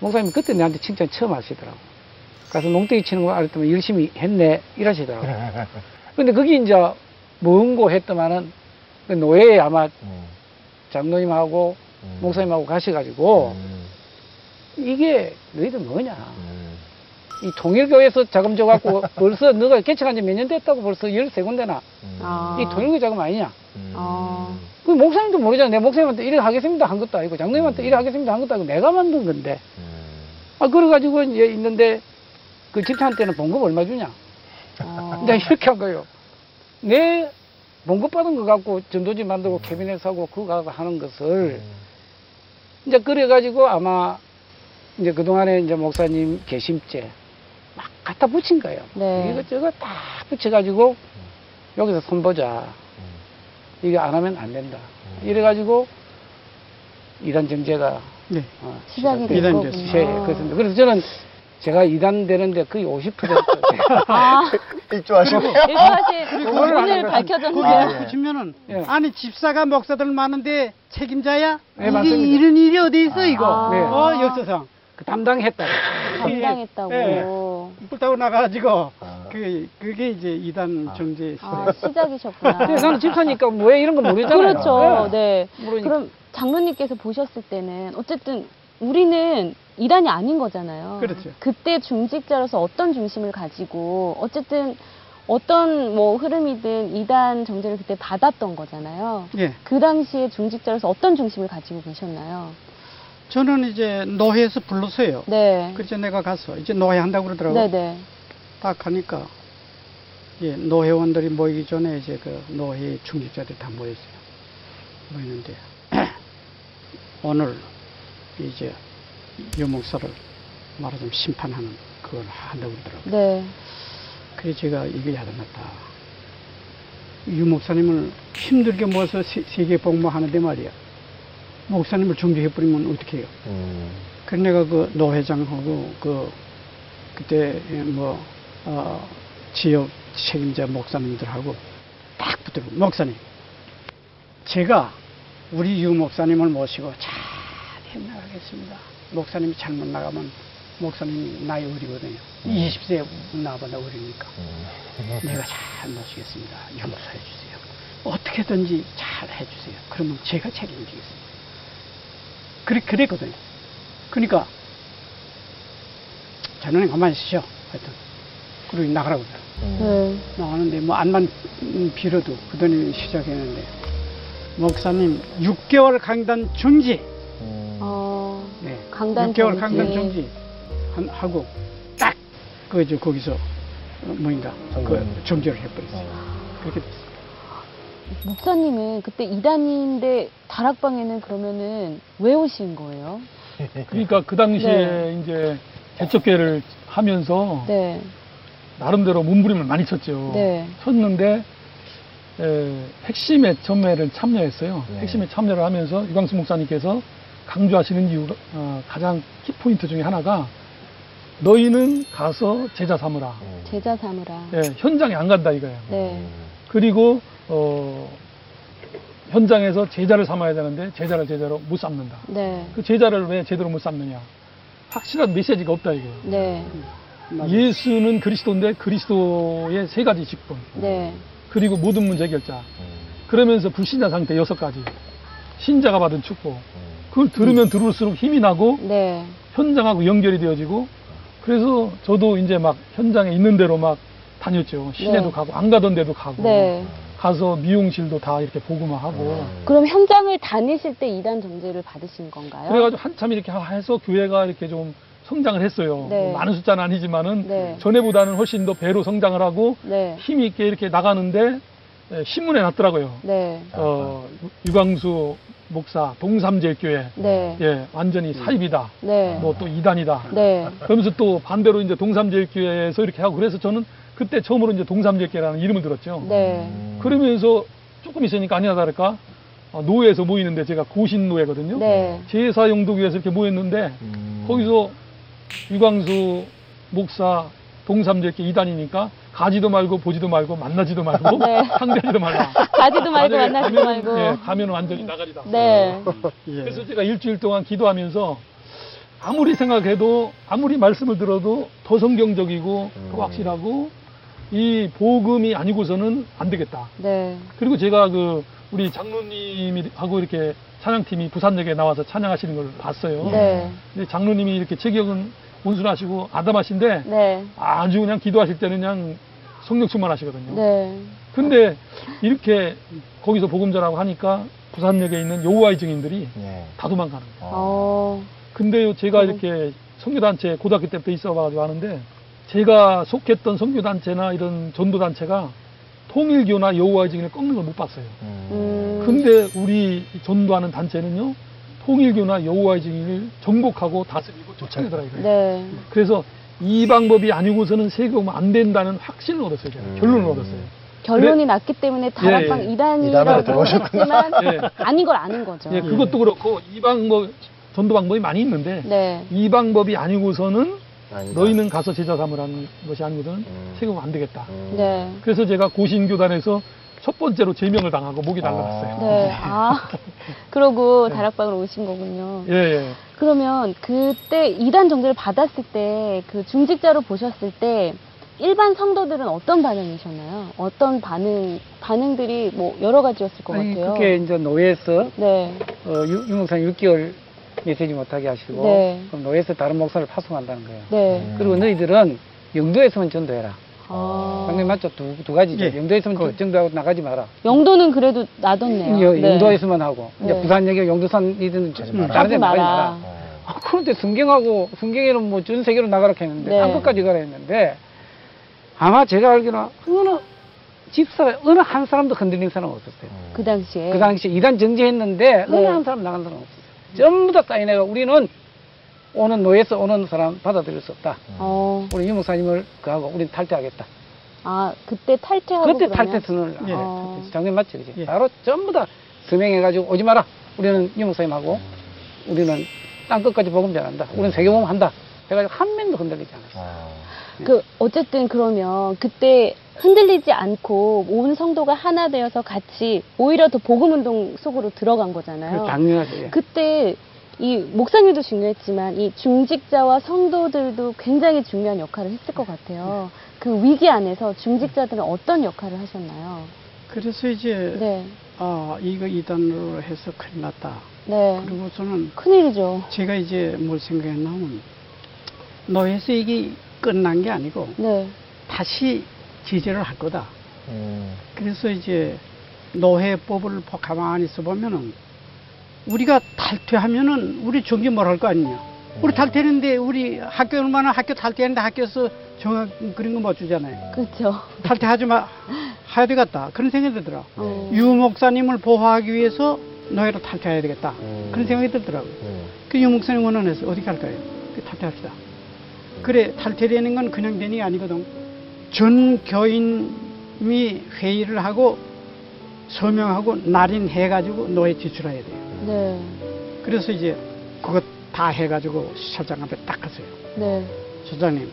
목사님 그때 내한테 칭찬 처음 하시더라고. 가서 농땡이 치는 거 알았더니 열심히 했네 이러시더라고. 근데 그게 이제 뭔고 했더만은 그 노예에 아마 장로님하고 목사님하고 가셔가지고 이게 너희들 뭐냐. 이 통일교에서 자금 줘갖고 벌써 너가 개척한 지 몇 년 됐다고 벌써 13군데나 아. 이 통일교 자금 아니냐. 아. 그 목사님도 모르잖아. 내 목사님한테 이래 하겠습니다 한 것도 아니고 장로님한테 이래 하겠습니다 한 것도 아니고 내가 만든 건데. 아, 그래가지고 이제 있는데 그 집사한테는 봉급 얼마 주냐. 아. 내가 이렇게 한 거예요. 내 봉급 받은 거 갖고 전도지 만들고 캐비넷 사고 그거 갖고 하는 것을 이제 그래가지고 아마 이제 그동안에 이제 목사님 개심죄 막 갖다 붙인 거예요. 네. 이것저것 다 붙여가지고 여기서 손보자. 이게 안 하면 안 된다. 이래가지고 이단 정제가 네. 어, 시작이 된 이단 거군요. 예, 그렇습니다. 그래서 저는 제가 이단 되는데 거의 50% 아, 입주하시고 그거를 오늘 밝혀졌네요. 거기에 아, 예. 붙이면은 예. 아니 집사가 목사들 많은데 책임자야? 네, 이게 맞습니다. 이런 일이 어디 있어 이거? 아. 네. 어 역사상 그 담당했다. 담당했다고. 예. 불타고 나가가지고 아. 그 그게 이제 이단 정제 아, 시작이셨구나. 근데 나는 집사니까 뭐왜 이런 거 모르잖아요. 그렇죠. 네. 네. 모르니까. 그럼 장로님께서 보셨을 때는 어쨌든 우리는 이단이 아닌 거잖아요. 그렇죠. 그때 중직자로서 어떤 중심을 가지고 어쨌든 어떤 뭐 흐름이든 이단 정제를 그때 받았던 거잖아요. 예. 그 당시에 중직자로서 어떤 중심을 가지고 계셨나요? 저는 이제 노회에서 불렀어요. 네. 그래서 내가 가서 이제 노회 한다고 그러더라고. 네네. 딱 하니까 예, 노회원들이 모이기 전에 이제 그 노회 중직자들이 다 모였어요. 모였는데 오늘 이제 유목사를 말하자면 심판하는 그걸 한다고 그러더라고요. 네. 그래서 제가 이겨야 되겠다. 유목사님을 힘들게 모아서 세- 세계 복무하는데 말이야. 목사님을 중지해버리면 어떻게 해요? 음. 그래서 내가 그 노 회장하고 그 그때 뭐 어, 지역 책임자 목사님들하고 딱 붙들고 목사님 제가 우리 유 목사님을 모시고 잘 해나가겠습니다. 목사님이 잘못 나가면 목사님이 나이 어리거든요. 20세 나보다 어리니까 음. 내가 잘 모시겠습니다. 용서 해 주세요. 어떻게든지 잘 해주세요. 그러면 제가 책임지겠습니다. 그래, 그랬거든요. 그러니까, 자네는 가만히 있으셔. 하여튼. 그리고 나가라고 그래요. 음. 네. 나가는데 뭐 안만 빌어도 그더니 시작했는데, 목사님 6개월 강단 중지. 음. 어, 네. 강단 6개월 정지. 강단 중지 한- 하고 딱그저 거기서 어, 뭐인가 그 정지합니다. 정지를 해버렸어요. 어. 그렇게 됐어요. 목사님은 그때 이단인데 다락방에는 그러면은 왜 오신 거예요? 그러니까 그 당시에 네. 이제 개척계를 하면서 네. 나름대로 몸부림을 많이 쳤죠. 네. 쳤는데 에, 핵심의 전매를 참여했어요. 네. 핵심에 참여를 하면서 유광수 목사님께서 강조하시는 이유가 어, 가장 키포인트 중에 하나가 너희는 가서 제자 삼으라. 음. 제자 삼으라. 예, 현장에 안 간다 이거예요. 네. 그리고 어, 현장에서 제자를 삼아야 되는데 제자를 제자로 못 삼는다. 네. 그 제자를 왜 제대로 못 삼느냐? 확실한 메시지가 없다 이거예요. 네. 예수는 그리스도인데 그리스도의 세 가지 직분 네. 그리고 모든 문제 해결자 음. 그러면서 불신자 상태 여섯 가지 신자가 받은 축복 음. 그걸 들으면 들을수록 힘이 나고 네. 현장하고 연결이 되어지고 그래서 저도 이제 막 현장에 있는 대로 막 다녔죠 시내도 네. 가고 안 가던 데도 가고 네. 가서 미용실도 다 이렇게 보고만 하고 음. 그럼 현장을 다니실 때 이단 정제를 받으신 건가요? 그래가지고 한참 이렇게 해서 교회가 이렇게 좀 성장을 했어요 네. 뭐 많은 숫자는 아니지만은 네. 전에보다는 훨씬 더 배로 성장을 하고 네. 힘 있게 이렇게 나가는데 예, 신문에 났더라고요. 네. 어, 유광수 목사 동삼제일교회 네. 예 완전히 사입이다. 네. 뭐 또 이단이다. 네. 그러면서 또 반대로 이제 동삼제일교회에서 이렇게 하고 그래서 저는 그때 처음으로 이제 동삼제일교회라는 이름을 들었죠. 네. 음. 그러면서 조금 있으니까 아니나 다를까 어, 노예에서 모이는데 제가 고신노예거든요. 네. 제사 용도교에서 이렇게 모였는데 음. 거기서 유광수 목사 동삼제일교회 이단이니까 가지도 말고 보지도 말고 만나지도 말고 네. 상대하지도 말라. 가지도 말고 만나지도 말고. 예, 가면은 완전히 나가리다. 네. 예. 그래서 제가 일주일 동안 기도하면서 아무리 생각해도 아무리 말씀을 들어도 더 성경적이고 음. 더 확실하고 이 복음이 아니고서는 안 되겠다. 네. 그리고 제가 그 우리 장로님이 하고 이렇게 찬양팀이 부산역에 나와서 찬양하시는 걸 봤어요. 네. 근데 장로님이 이렇게 체격은 온순하시고 아담하신데 네. 아주 그냥 기도하실 때는 그냥 성령 충만 하시거든요. 네. 근데 이렇게 거기서 복음 전하고 하니까 부산역에 있는 여호와의 증인들이 예. 다 도망가는 거예요. 어. 근데요, 제가 음. 이렇게 선교단체 고등학교 때부터 있어가지고 하는데 제가 속했던 선교단체나 이런 전도단체가 통일교나 여호와의 증인을 꺾는 걸 못 봤어요. 음. 음. 근데 우리 전도하는 단체는요, 통일교나 여호와의 증인을 정복하고 다스리고 쫓아내더라 이거예요. 네. 그래서 이 방법이 아니고서는 세금은 안 된다는 확신을 얻었어요. 제가. 음. 결론을 얻었어요. 결론이 났기 때문에 다락방 예, 예. 이단이라고. 했지만 예. 아닌 걸 아는 거죠. 예, 그것도 그렇고 이 방법 전도 방법이 많이 있는데 네. 이 방법이 아니고서는 아니다. 너희는 가서 제자 삼으라는 것이 아니고서는 음. 세금 안 되겠다. 음. 네. 그래서 제가 고신교단에서 첫 번째로 제명을 당하고 목이 날라갔어요. 네. 아. 그러고 다락방으로 오신 거군요. 예, 예. 그러면 그때 이단 정제를 받았을 때 그 중직자로 보셨을 때 일반 성도들은 어떤 반응이셨나요? 어떤 반응 반응들이 뭐 여러 가지였을 것 아니, 같아요. 그게 이제 노예에서 네. 어, 유, 유 목사님 6개월 메시지 못하게 하시고 네. 그럼 노예에서 다른 목사를 파송한다는 거예요. 네. 음. 그리고 너희들은 영도에서만 전도해라. 아. 당연히 맞죠? 두, 두 가지죠. 예. 영도에서만 그- 전도하고 나가지 마라. 영도는 그래도 놔뒀네요. 여- 네. 영도에서만 하고 이제 네. 부산역에 영도산이든 음. 다른 데 가지 나가지 마라. 어. 아, 그런데 성경하고 성경에는 뭐 전 세계로 나가라 했는데 네. 한국까지 가라 했는데 아마 제가 알기로는 어느 집사람, 어느 한 사람도 흔들린 사람 없었어요. 그 당시에. 그 당시 이단 정지했는데 어느 네. 한 사람 나간 사람 없었어요. 전부 다 사인해가 우리는 오는 노예에서 오는 사람 받아들일 수 없다. 어, 우리 유목사님을 그하고 우리는 탈퇴하겠다. 아, 그때 탈퇴하고 그때 그러면? 탈퇴 선언을 예. 어. 장면 맞죠, 그지? 예. 바로 전부 다 서명해가지고 오지 마라. 우리는 유목사님하고 우리는 땅 끝까지 복음 전한다. 우리는 세계복음 한다. 해가지고 한 명도 흔들리지 않았어 요. 아, 그 어쨌든 그러면 그때 흔들리지 않고 온 성도가 하나 되어서 같이 오히려 더 복음 운동 속으로 들어간 거잖아요. 그 당연하죠. 예. 그때 이 목사님도 중요했지만 이 중직자와 성도들도 굉장히 중요한 역할을 했을 것 같아요. 그 위기 안에서 중직자들은 어떤 역할을 하셨나요? 그래서 이제 네, 아 이거 이단으로 해서 큰일 났다. 네, 그리고서는 큰일이죠. 제가 이제 뭘 생각했냐면 노예에서 이게 끝난 게 아니고 네, 다시 제재를 할 거다. 음, 그래서 이제 노예법을 보- 가만히 써보면은 우리가 탈퇴하면은 우리 종교 뭘할 거 아니냐. 우리 탈퇴했는데 우리 학교 얼마나 학교 탈퇴했는데 학교에서 정학 그런 거 못 주잖아요. 그렇죠. 탈퇴하지 마 해야 되겠다 그런 생각이 들더라. 어. 유 목사님을 보호하기 위해서 노예로 탈퇴해야 되겠다 음. 그런 생각이 들더라고요. 음, 그유 목사님 원원해서 어디 갈까요? 그 탈퇴합시다. 그래 탈퇴되는 건 그냥 되는 게 아니거든. 전 교인이 회의를 하고 서명하고 날인해가지고 노예 지출해야 돼요. 네, 그래서 이제 그것 다 해가지고 시찰장 앞에 딱 갔어요. 네, 소장님,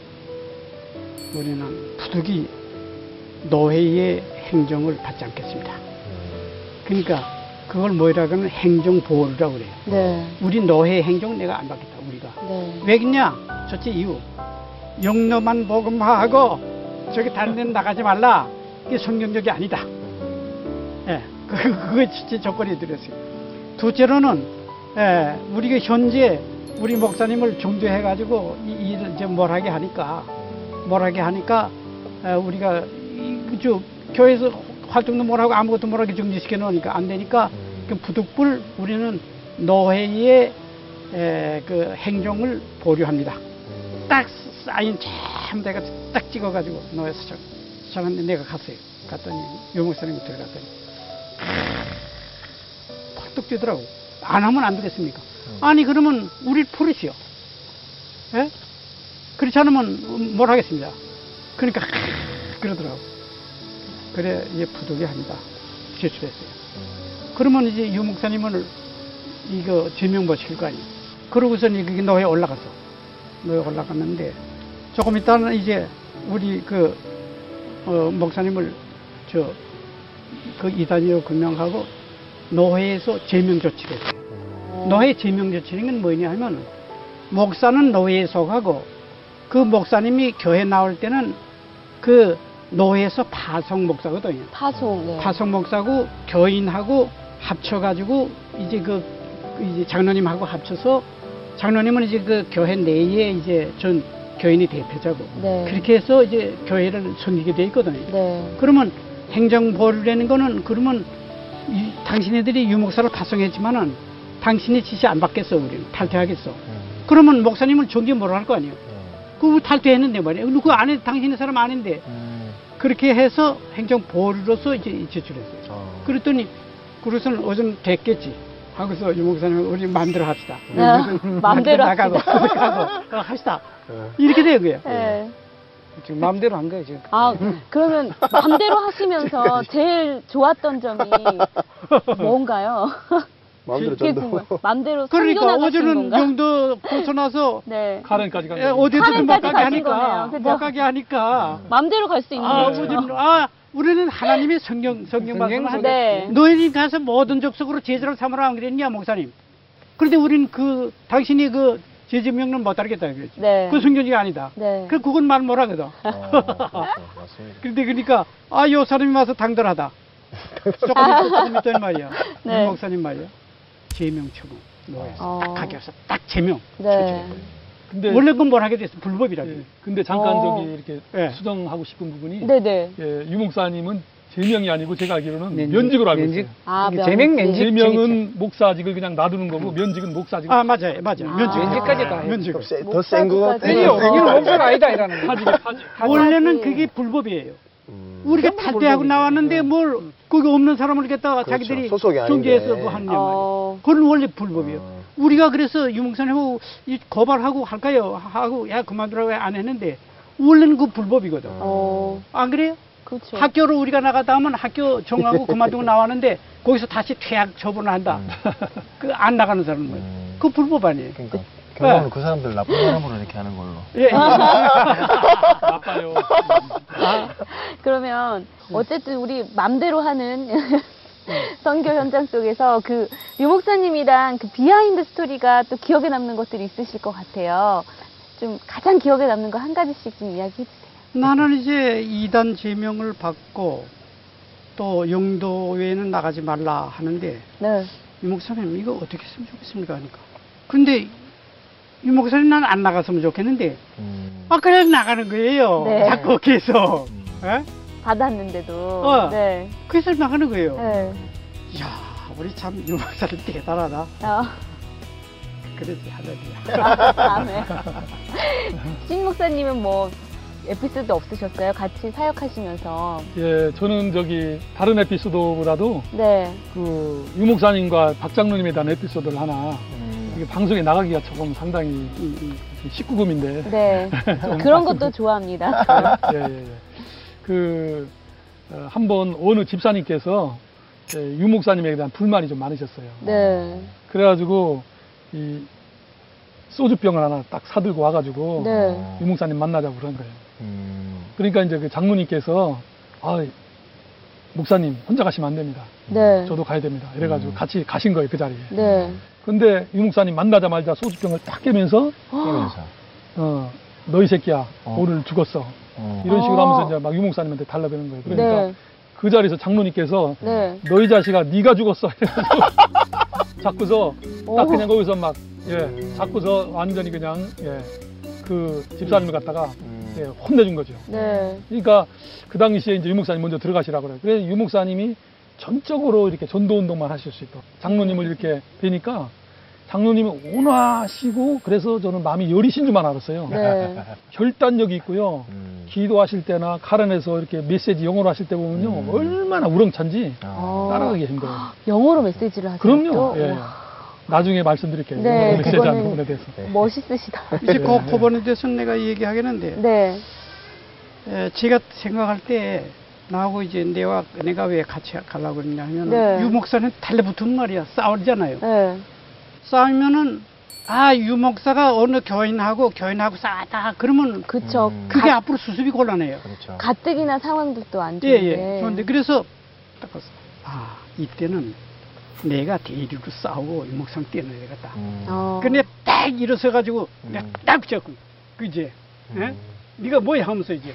우리는 부득이 노예의 행정을 받지 않겠습니다. 그러니까 그걸 뭐라고 하면 행정보호라고 그래요. 네, 우리 노예 행정 내가 안 받겠다, 우리가. 네. 왜겠냐? 첫째 이유. 영로만 복음화하고 저기 다른 데는 나가지 말라. 이게 성경적이 아니다. 예, 그, 그거 진짜 조건이 들었어요. 둘째로는, 예, 우리가 현재 우리 목사님을 중도해가지고 이 일을 이제 뭘 하게 하니까, 뭘 하게 하니까, 예, 우리가, 이, 그 저 교회에서 활동도 못하고 아무것도 못하게 중지시켜 놓으니까 안 되니까, 그 부득불 우리는 노회의 에, 그 행정을 보류합니다. 딱 사인 참 내가 딱 찍어가지고 노예 수장 수장한테 내가 갔어요. 갔더니 유목사님이 들어갔더니 펄떡 뛰더라고. 안 하면 안 되겠습니까? 아니 그러면 우리 풀으시오. 예? 그렇지 않으면 뭘 하겠습니다. 그러니까 그러더라고. 그래 이제 부득이합니다. 제출했어요. 그러면 이제 유 목사님을 이거 제명부 시킬 거 아니에요. 그러고서는 이게 노예 올라갔어. 노예 올라갔는데 조금 있다는 이제 우리 그 어, 목사님을 저 그 이단이로 금명하고 노예에서 제명 조치를 했어요. 어. 노예 제명 조치는 건 뭐냐 하면 목사는 노예에 속하고 그 목사님이 교회 나올 때는 그 노예에서 파송 목사거든요. 파송, 네. 파송 목사고 교인하고 합쳐가지고 이제 그 이제 장로님하고 합쳐서 장로님은 이제 그 교회 내에 이제 전 교인이 대표자고 네. 그렇게 해서 이제 교회를 섬기게 돼 있거든요. 네. 그러면 행정보류라는 거는 그러면 이, 당신네들이 유목사를 파송했지만은 당신이 지시 안 받겠어 우리는 탈퇴하겠어. 그러면 목사님을 존재 뭐라 할 거 아니에요. 그 탈퇴했는데 말이에요. 그 안에 당신의 사람 아닌데 음, 그렇게 해서 행정보류로서 이제 제출했어요. 어. 그랬더니 그래서는 어좀 됐겠지. 하고서 유 목사님 우리 마음대로 합시다. 아, 마음대로 나가고. 나가고 어, 합시다. 어. 이렇게 된 거예요. 네. 지금 마음대로 한 거예요, 지금. 아, 그러면 맘대로 하시면서 제일 좋았던 점이 뭔가요? 마음대로 그게 전도. 궁금해요. 맘대로 그러니까 어제는? 영도 벗어나서 네. 카렌까지 간 예, 거죠. 어디든 못 가게 가신 하니까 거네요. 그죠? 못 가게 하니까 맘대로 갈 수 있는 아, 거죠. 아 우리는 하나님의 성경 성경 말씀을 네. 하는데 너희들이 가서 모든 족속으로 제자를 삼으라 안 그랬냐 목사님 그런데 우리는 그 당신이 그 제재 명령 못 따르겠다 그랬지 네. 그 성경이 아니다 네. 그 그건 말 못하거든 어, 그렇죠. 맞습니다. 그런데 그러니까 아 요 사람이 와서 당돌하다 조금 있 조금 있더니 말이야 네. 유 목사님 말이야 제명 처분 노예에서 어. 딱 가게 해서 딱 제명 네. 근데 원래 그건 뭘 하게 됐어 불법이라고 예, 근데 잠깐 어. 저기 이렇게 예. 수정하고 싶은 부분이 네네. 예, 유 목사님은 제명이 아니고 제가 알기로는 면직, 면직으로 알고 면직. 있어요. 아, 이게 제명 면직. 면직. 제명은 목사직을 그냥 놔두는 거고 면직은 목사직. 아 맞아요, 맞아요. 아. 면직. 면직까지 다 해요. 면직. 더센 거 같아. 목사직까지. 아니요. 이건 목소가 아니다 이라는 거. 파직. 원래는. 그게 불법이에요. 음. 우리가 탈퇴하고. 나왔는데 뭘 거기 없는 사람을 갖다가 그렇죠. 자기들이 소속이 아닌데. 중개해서 뭐 하는 말이에요. 어, 그건 원래 불법이에요. 어. 우리가 그래서 유목사님하고 이 고발하고 할까요? 하고 야 그만두라고 안 했는데 원래는 그 불법이거든. 어, 안 그래요? 그렇죠. 학교를 우리가 나가다 하면 학교 정하고 그만두고 나왔는데 거기서 다시 퇴학 처분을 한다. 그 안 나가는 사람은 음. 그 불법 아니에요. 그러니까 결국은 그 사람들 나쁜 사람으로 이렇게 하는 걸로. 예. 나빠요. 그러면 어쨌든 우리 맘대로 하는 선교 현장 속에서 그 유목사님이랑 그 behind story가 또 기억에 남는 것들이 있으실 것 같아요. 좀 가장 기억에 남는 거 한 가지씩 좀 이야기해 주세요. 나는 이제 이단 제명을 받고 또 영도 외에는 나가지 말라 하는데 네. 유 목사님 이거 어떻게 했으면 좋겠습니까 하니까 근데 유 목사님 난안 나갔으면 좋겠는데 음. 아 그래 나가는 거예요 네. 자꾸 계속 음. 예? 받았는데도. 어. 네. 그래서 나가는 거예요 네. 이야 우리 참유 목사님 대단하다 어, 그러지 하늘이야 다음에. 신 목사님은 뭐 에피소드 없으셨어요? 같이 사역하시면서. 예, 저는 저기 다른 에피소드보다도 네. 그 유목사님과 박장로님에 대한 에피소드를 하나 음. 이게 방송에 나가기가 조금 상당히 음, 음. 19금인데 네. 그런 것도 좋아합니다. 예, 예, 예. 그, 어, 한번 어느 집사님께서 예, 유 목사님에 대한 불만이 좀 많으셨어요. 네. 그래가지고, 이, 소주병을 하나 딱 사들고 와가지고, 네. 유 목사님 만나자고 그런 거예요. 음. 그러니까 이제 그 장로님께서, 아, 목사님, 혼자 가시면 안 됩니다. 네. 저도 가야 됩니다. 이래가지고 음. 같이 가신 거예요, 그 자리에. 네. 근데 유 목사님 만나자마자 소주병을 딱 깨면서, 깨면서. 어, 너희 새끼야, 어. 오늘 죽었어. 어. 이런 식으로 어. 하면서 이제 막 유목사님한테 달라드는 거예요. 그러니까 네. 그 자리에서 장로님께서 네. 너희 자식아 네가 죽었어 이래가지고 자꾸서 딱 오. 그냥 거기서 막 예, 자꾸서 완전히 그냥 예, 그 집사님을 갖다가 음. 예, 혼내준 거죠. 네. 그러니까 그 당시에 이제 유목사님 먼저 들어가시라 그래요. 그래서 유목사님이 전적으로 이렇게 전도 운동만 하실 수 있도록 장로님을 이렇게 뵈니까 장로님이 온화하시고 그래서 저는 마음이 여리신 줄만 알았어요. 네. 결단력이 있고요. 음. 기도하실 때나 카른에서 이렇게 메시지 영어로 하실 때 보면요 음. 얼마나 우렁찬지 어. 따라가기 힘들어요. 영어로 메시지를 하세요. 그럼요. 또? 예. 우와, 나중에 말씀드릴게요. 네, 메시지 하는 부분에 대해서. 네. 멋있으시다. 이제 네. 그 대해서는 내가 얘기하겠는데 네. 에, 제가 생각할 때 나하고 이제 내와 내가 왜 같이 가려고 그러냐 하면 네. 유 목사는 달래붙으면 말이야 싸우잖아요. 네. 싸우면은 아 유 목사가 어느 교인하고 교인하고 싸웠다 그러면 그쵸. 음. 그게 가, 앞으로 수습이 곤란해요. 그렇죠. 가뜩이나 상황도 또안 예, 좋은데. 예. 좋은데 그래서 딱 봤어. 아 이때는 내가 대리로 싸우고 유 목사는 뛰어내야 되겠다. 음. 어. 근데 딱 일어서 가지고 음. 내가 딱 붙였고 그제 예? 음. 네가 뭐야 하면서 이제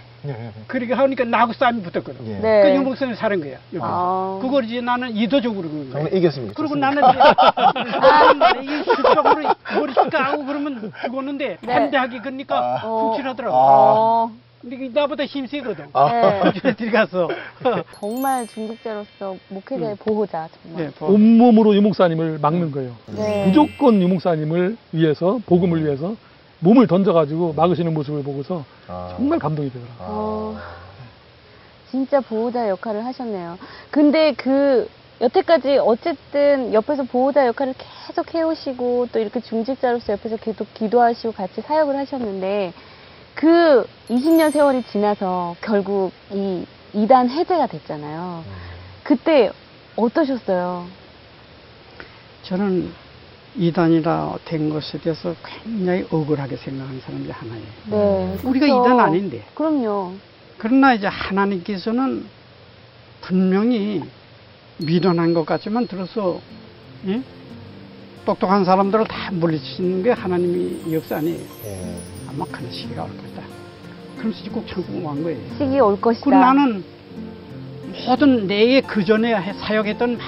그렇게 하니까 나하고 싸움이 붙었거든. 예. 네. 그 유목사님 사는 거야. 아. 그걸 이제 나는 의도적으로 그런 거야. 장로 이겼습니다. 그리고 좋습니다. 나는 이제 아, 이 수적으로 머리 까고 그러면 죽었는데 네. 반대하기 그러니까 아. 어. 훅칠하더라고. 어. 근데 나보다 힘세거든. 아. 네. 그쪽에 들어가서. 정말 중직자로서 목회자의 음. 보호자 정말. 네, 뭐. 온몸으로 유목사님을 막는 거예요. 네. 무조건 유목사님을 위해서 복음을 위해서 몸을 던져가지고 막으시는 모습을 보고서 아. 정말 감동이 되더라고요. 아. 어. 진짜 보호자 역할을 하셨네요. 근데 그 여태까지 어쨌든 옆에서 보호자 역할을 계속 해오시고 또 이렇게 중직자로서 옆에서 계속 기도하시고 같이 사역을 하셨는데 그 20년 세월이 지나서 결국 이 이단 해제가 됐잖아요. 음. 그때 어떠셨어요? 저는 이단이라 된 것에 대해서 굉장히 억울하게 생각하는 사람이 하나예요. 네. 우리가 그쵸. 이단 아닌데. 그럼요. 그러나 이제 하나님께서는 분명히 미련한 것 같지만 들어서 예? 똑똑한 사람들을 다 물리치는 게 하나님의 역사 아니에요. 예. 아마 그런 시기가 올 거다. 그러면서 꼭 천국 온 거예요. 시기 올 것이다. 그리고 나는 모든 내게 그 전에 사역했던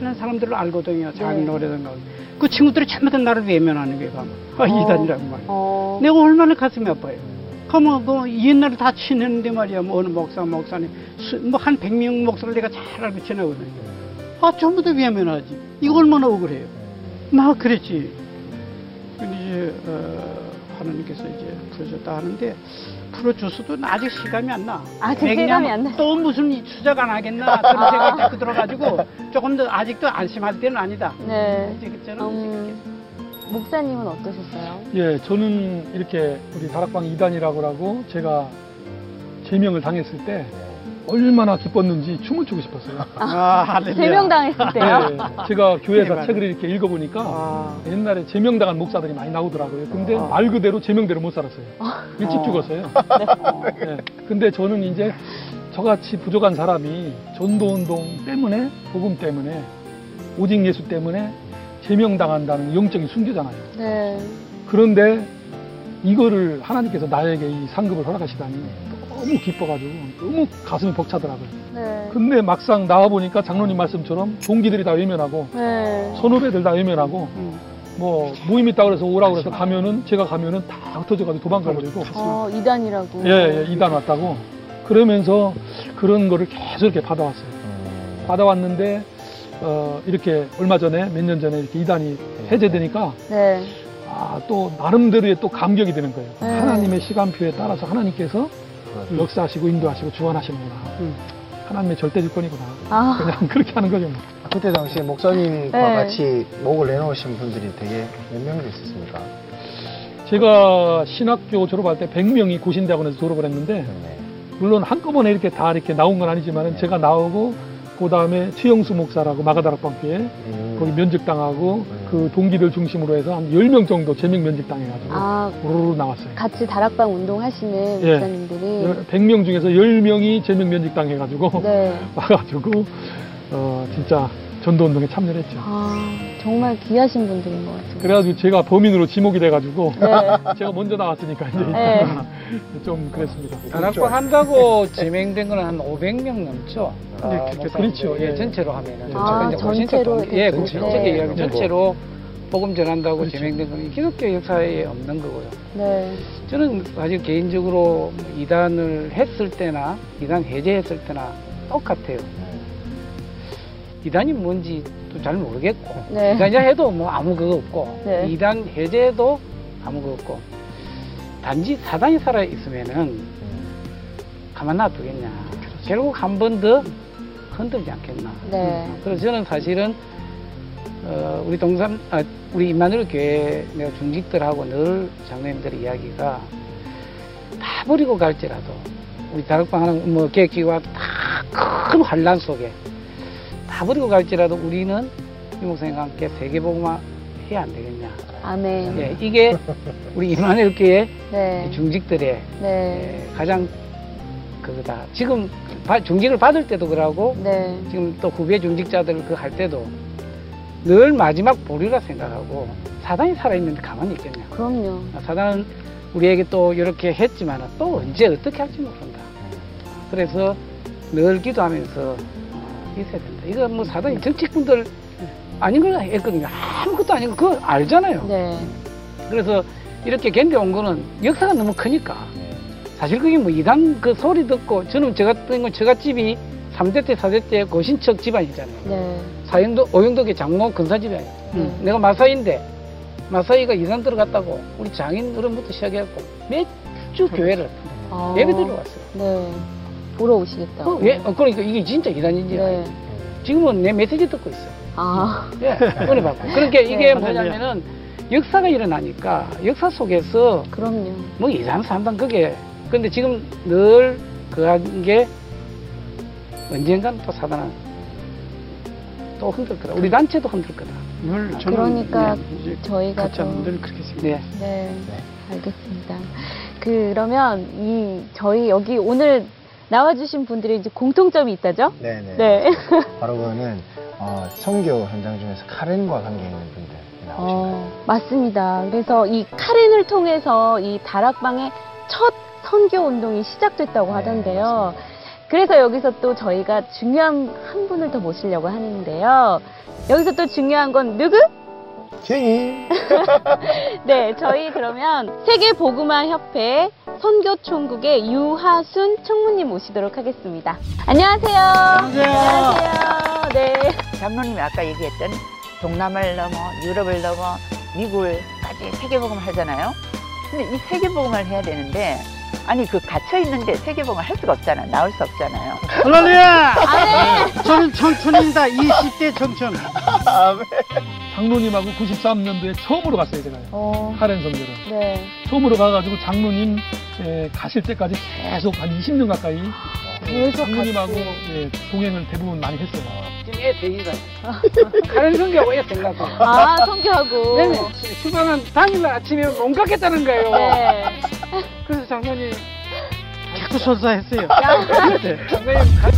많은 사람들을 알거든요. 자기 네. 노래든가. 그 친구들이 다 나를 외면하는 거예요. 가면. 아, 어. 이단이라고 말이에요. 어. 내가 얼마나 가슴이 아파요. 그러면 그 옛날에 다 친했는데 말이야. 뭐 어느 목사, 목사님. 뭐한 100명 목사를 내가 잘 알고 지내거든요. 아, 전부 다 외면하지. 이거 얼마나 억울해요. 막 그랬지. 근데 이제, 어, 하나님께서 이제 풀어줬다 하는데, 풀어줬어도 아직 실감이 안 나. 아직 실감이 안 나요? 또 무슨 수작 안 하겠나. 그런 생각이 자꾸 들어가지고, 조금 더 아직도 안심할 때는 아니다. 네. 이제 저는 음, 목사님은 어떠셨어요? 예, 저는 이렇게 우리 다락방 이단이라고 하고 제가 제명을 당했을 때 얼마나 기뻤는지 춤을 추고 싶었어요. 아. 제명당했을 때요? 예, 제가 교회에서. 책을 이렇게 읽어보니까 아, 옛날에 제명당한 목사들이 많이 나오더라고요. 근데 아. 말 그대로 제명대로 못 살았어요. 일찍 어. 죽었어요. 어. 예, 근데 저는 이제 저같이 부족한 사람이 전도운동 때문에, 복음 때문에, 오직 예수 때문에 제명당한다는 영적인 순교잖아요. 네. 그런데 이거를 하나님께서 나에게 이 상급을 허락하시다니 너무 기뻐가지고 너무 가슴이 벅차더라고요. 네. 근데 막상 나와보니까 장로님 말씀처럼 동기들이 다 외면하고 네. 선후배들 다 외면하고 음. 뭐 모임 있다 그래서 오라고 그래서 가면은 제가 가면은 다 흩어져가지고 도망가버리고 어, 이단이라고. 예, 예, 이단 왔다고 그러면서 그런 거를 계속 이렇게 받아왔어요. 음. 받아왔는데 어, 이렇게 얼마 전에 몇 년 전에 이렇게 이단이 해제되니까 네. 아, 또 나름대로의 또 감격이 되는 거예요. 네. 하나님의 시간표에 따라서 하나님께서 음. 역사하시고 인도하시고 주관하시는구나. 음. 하나님의 절대 주권이구나. 아, 그냥 그렇게 하는 거죠. 뭐. 그때 당시에 목사님과 네. 같이 목을 내놓으신 분들이 되게 몇 명이 있었습니까? 제가 신학교 졸업할 때 100명이 고신대학원에서 졸업을 했는데 네. 물론 한꺼번에 이렇게 다 이렇게 나온 건 아니지만 제가 나오고 그 다음에 최영수 목사라고 마가다락방교회 음. 거기 면직당하고 음. 그 동기들 중심으로 해서 한 10명 정도 제명 면직당해가지고 아, 우르르 나왔어요. 같이 다락방 운동하시는 예. 목사님들이. 100명 중에서 10명이 제명 면직당해가지고 네. 와가지고 어 진짜 전도운동에 참여를 했죠. 아, 정말 귀하신 분들인 것 같아요. 그래가지고 제가 범인으로 지목이 돼가지고 네. 제가 먼저 나왔으니까 이제 네. 좀 그랬습니다. 다락방 한다고 지명된 거는 한 500명 넘죠. 네, 아, 그렇죠. 목사님들. 그렇죠. 예, 예. 전체로 하면은. 아, 전체로 예, 이렇게. 고신적인 네. 이야기 전체로 복음 전한다고 그렇죠. 지명된 거는 기독교 역사에 없는 거고요. 네. 저는 사실 개인적으로 이단을 했을 때나 이단 해제했을 때나 똑같아요. 이단이 뭔지 또 잘 모르겠고 네. 이단이라 해도 뭐 아무 그거 없고 네. 이단 해제도 아무 그거 없고 단지 사단이 살아 있으면은 가만 놔두겠냐. 결국 한 번 더 흔들지 않겠나. 네. 그래서 저는 사실은 어, 우리 동산, 아, 우리 임마누엘 교회 내가 중직들하고 늘 장로님들 이야기가 다 버리고 갈지라도 우리 다락방 하는 뭐 계획기와 다 큰 환란 속에 다 버리고 갈지라도 우리는 이 목사님과 함께 세계복음화 해야 안 되겠냐. 아멘. 예, 이게 우리 임마누엘 교회 네. 중직들의 네. 예, 가장 그거다. 지금 바- 중직을 받을 때도 그러고 네. 지금 또 후배 중직자들 그 할 때도 늘 마지막 보류라 생각하고 사단이 살아있는데 가만히 있겠냐. 그럼요. 사단은 우리에게 또 이렇게 했지만 또 언제 어떻게 할지 모른다. 그래서 늘 기도하면서 어, 있어야 된다. 이거 뭐 사단이 정치꾼들 아닌 걸 했거든요. 아무것도 아닌 거 그거 알잖아요. 네. 그래서 이렇게 견뎌온 거는 역사가 너무 크니까 사실 그게 뭐 이단 그 소리 듣고 저는 저 같은 건 저갓집이 3대 때 4대 때 고신척 집안이잖아요. 네. 사형도 오영덕의 장모 근사 집안이에요. 음. 내가 마사이인데 마사이가 이단 들어갔다고 우리 장인 어른부터 시작해갖고 매주 교회를 아, 예배 들어왔어요. 네. 보러 오시겠다. 그 왜? 어, 그러니까 이게 진짜 이단인지 네. 지금은 내 메시지 듣고 있어요. 아, 예, 은혜 받고. 그러니까 이게 네, 뭐냐면은 역사가 일어나니까 역사 속에서 그럼요. 뭐 이상 산단 그게 근데 지금 늘 그한 게 언젠간 또 사단은 또 흔들 거다 우리 단체도 흔들 거다 늘 저는 그러니까 네, 저희가 좀늘 그렇게 생각해요. 네 네, 알겠습니다. 그러면 이 저희 여기 오늘 나와주신 분들이 이제 공통점이 있다죠? 네네. 네. 바로 그거는 어, 선교 현장 중에서 카렌과 관계 있는 분들 나오신 거예요. 어, 맞습니다. 그래서 이 카렌을 통해서 이 다락방의 첫 선교 운동이 시작됐다고 네, 하던데요. 맞습니다. 그래서 여기서 또 저희가 중요한 한 분을 더 모시려고 하는데요. 여기서 또 중요한 건 누구? 쟁이. 네, 저희 그러면 세계 보그마 협회 선교총국의 유하순 총무님 모시도록 하겠습니다. 안녕하세요. 안녕하세요. 네. 장로님이 아까 얘기했던 동남아를 넘어 유럽을 넘어 미국을까지 세계복음을 하잖아요. 근데 이 세계복음을 해야 되는데 아니 그 갇혀 있는데 세계복음을 할 수가 없잖아. 나올 수 없잖아요. 할렐루야! 저는 청춘입니다. 20대 청춘. 아멘. 장로님하고 93년도에 처음으로 갔어요, 제가요. 어, 카렌 선교를. 네. 처음으로 가가지고 장로님 에, 가실 때까지 계속 한 20년 가까이 에, 계속 장로님하고 같이. 예, 동행을 대부분 많이 했어요. 지금 애 대기가 가는 성교하고 애 생각고 아, 선교하고. 네네 휴가는 당일날 아침에 못 가겠다는 거예요 네. 그래서 장로님 자꾸 설사했어요. 장로님 가-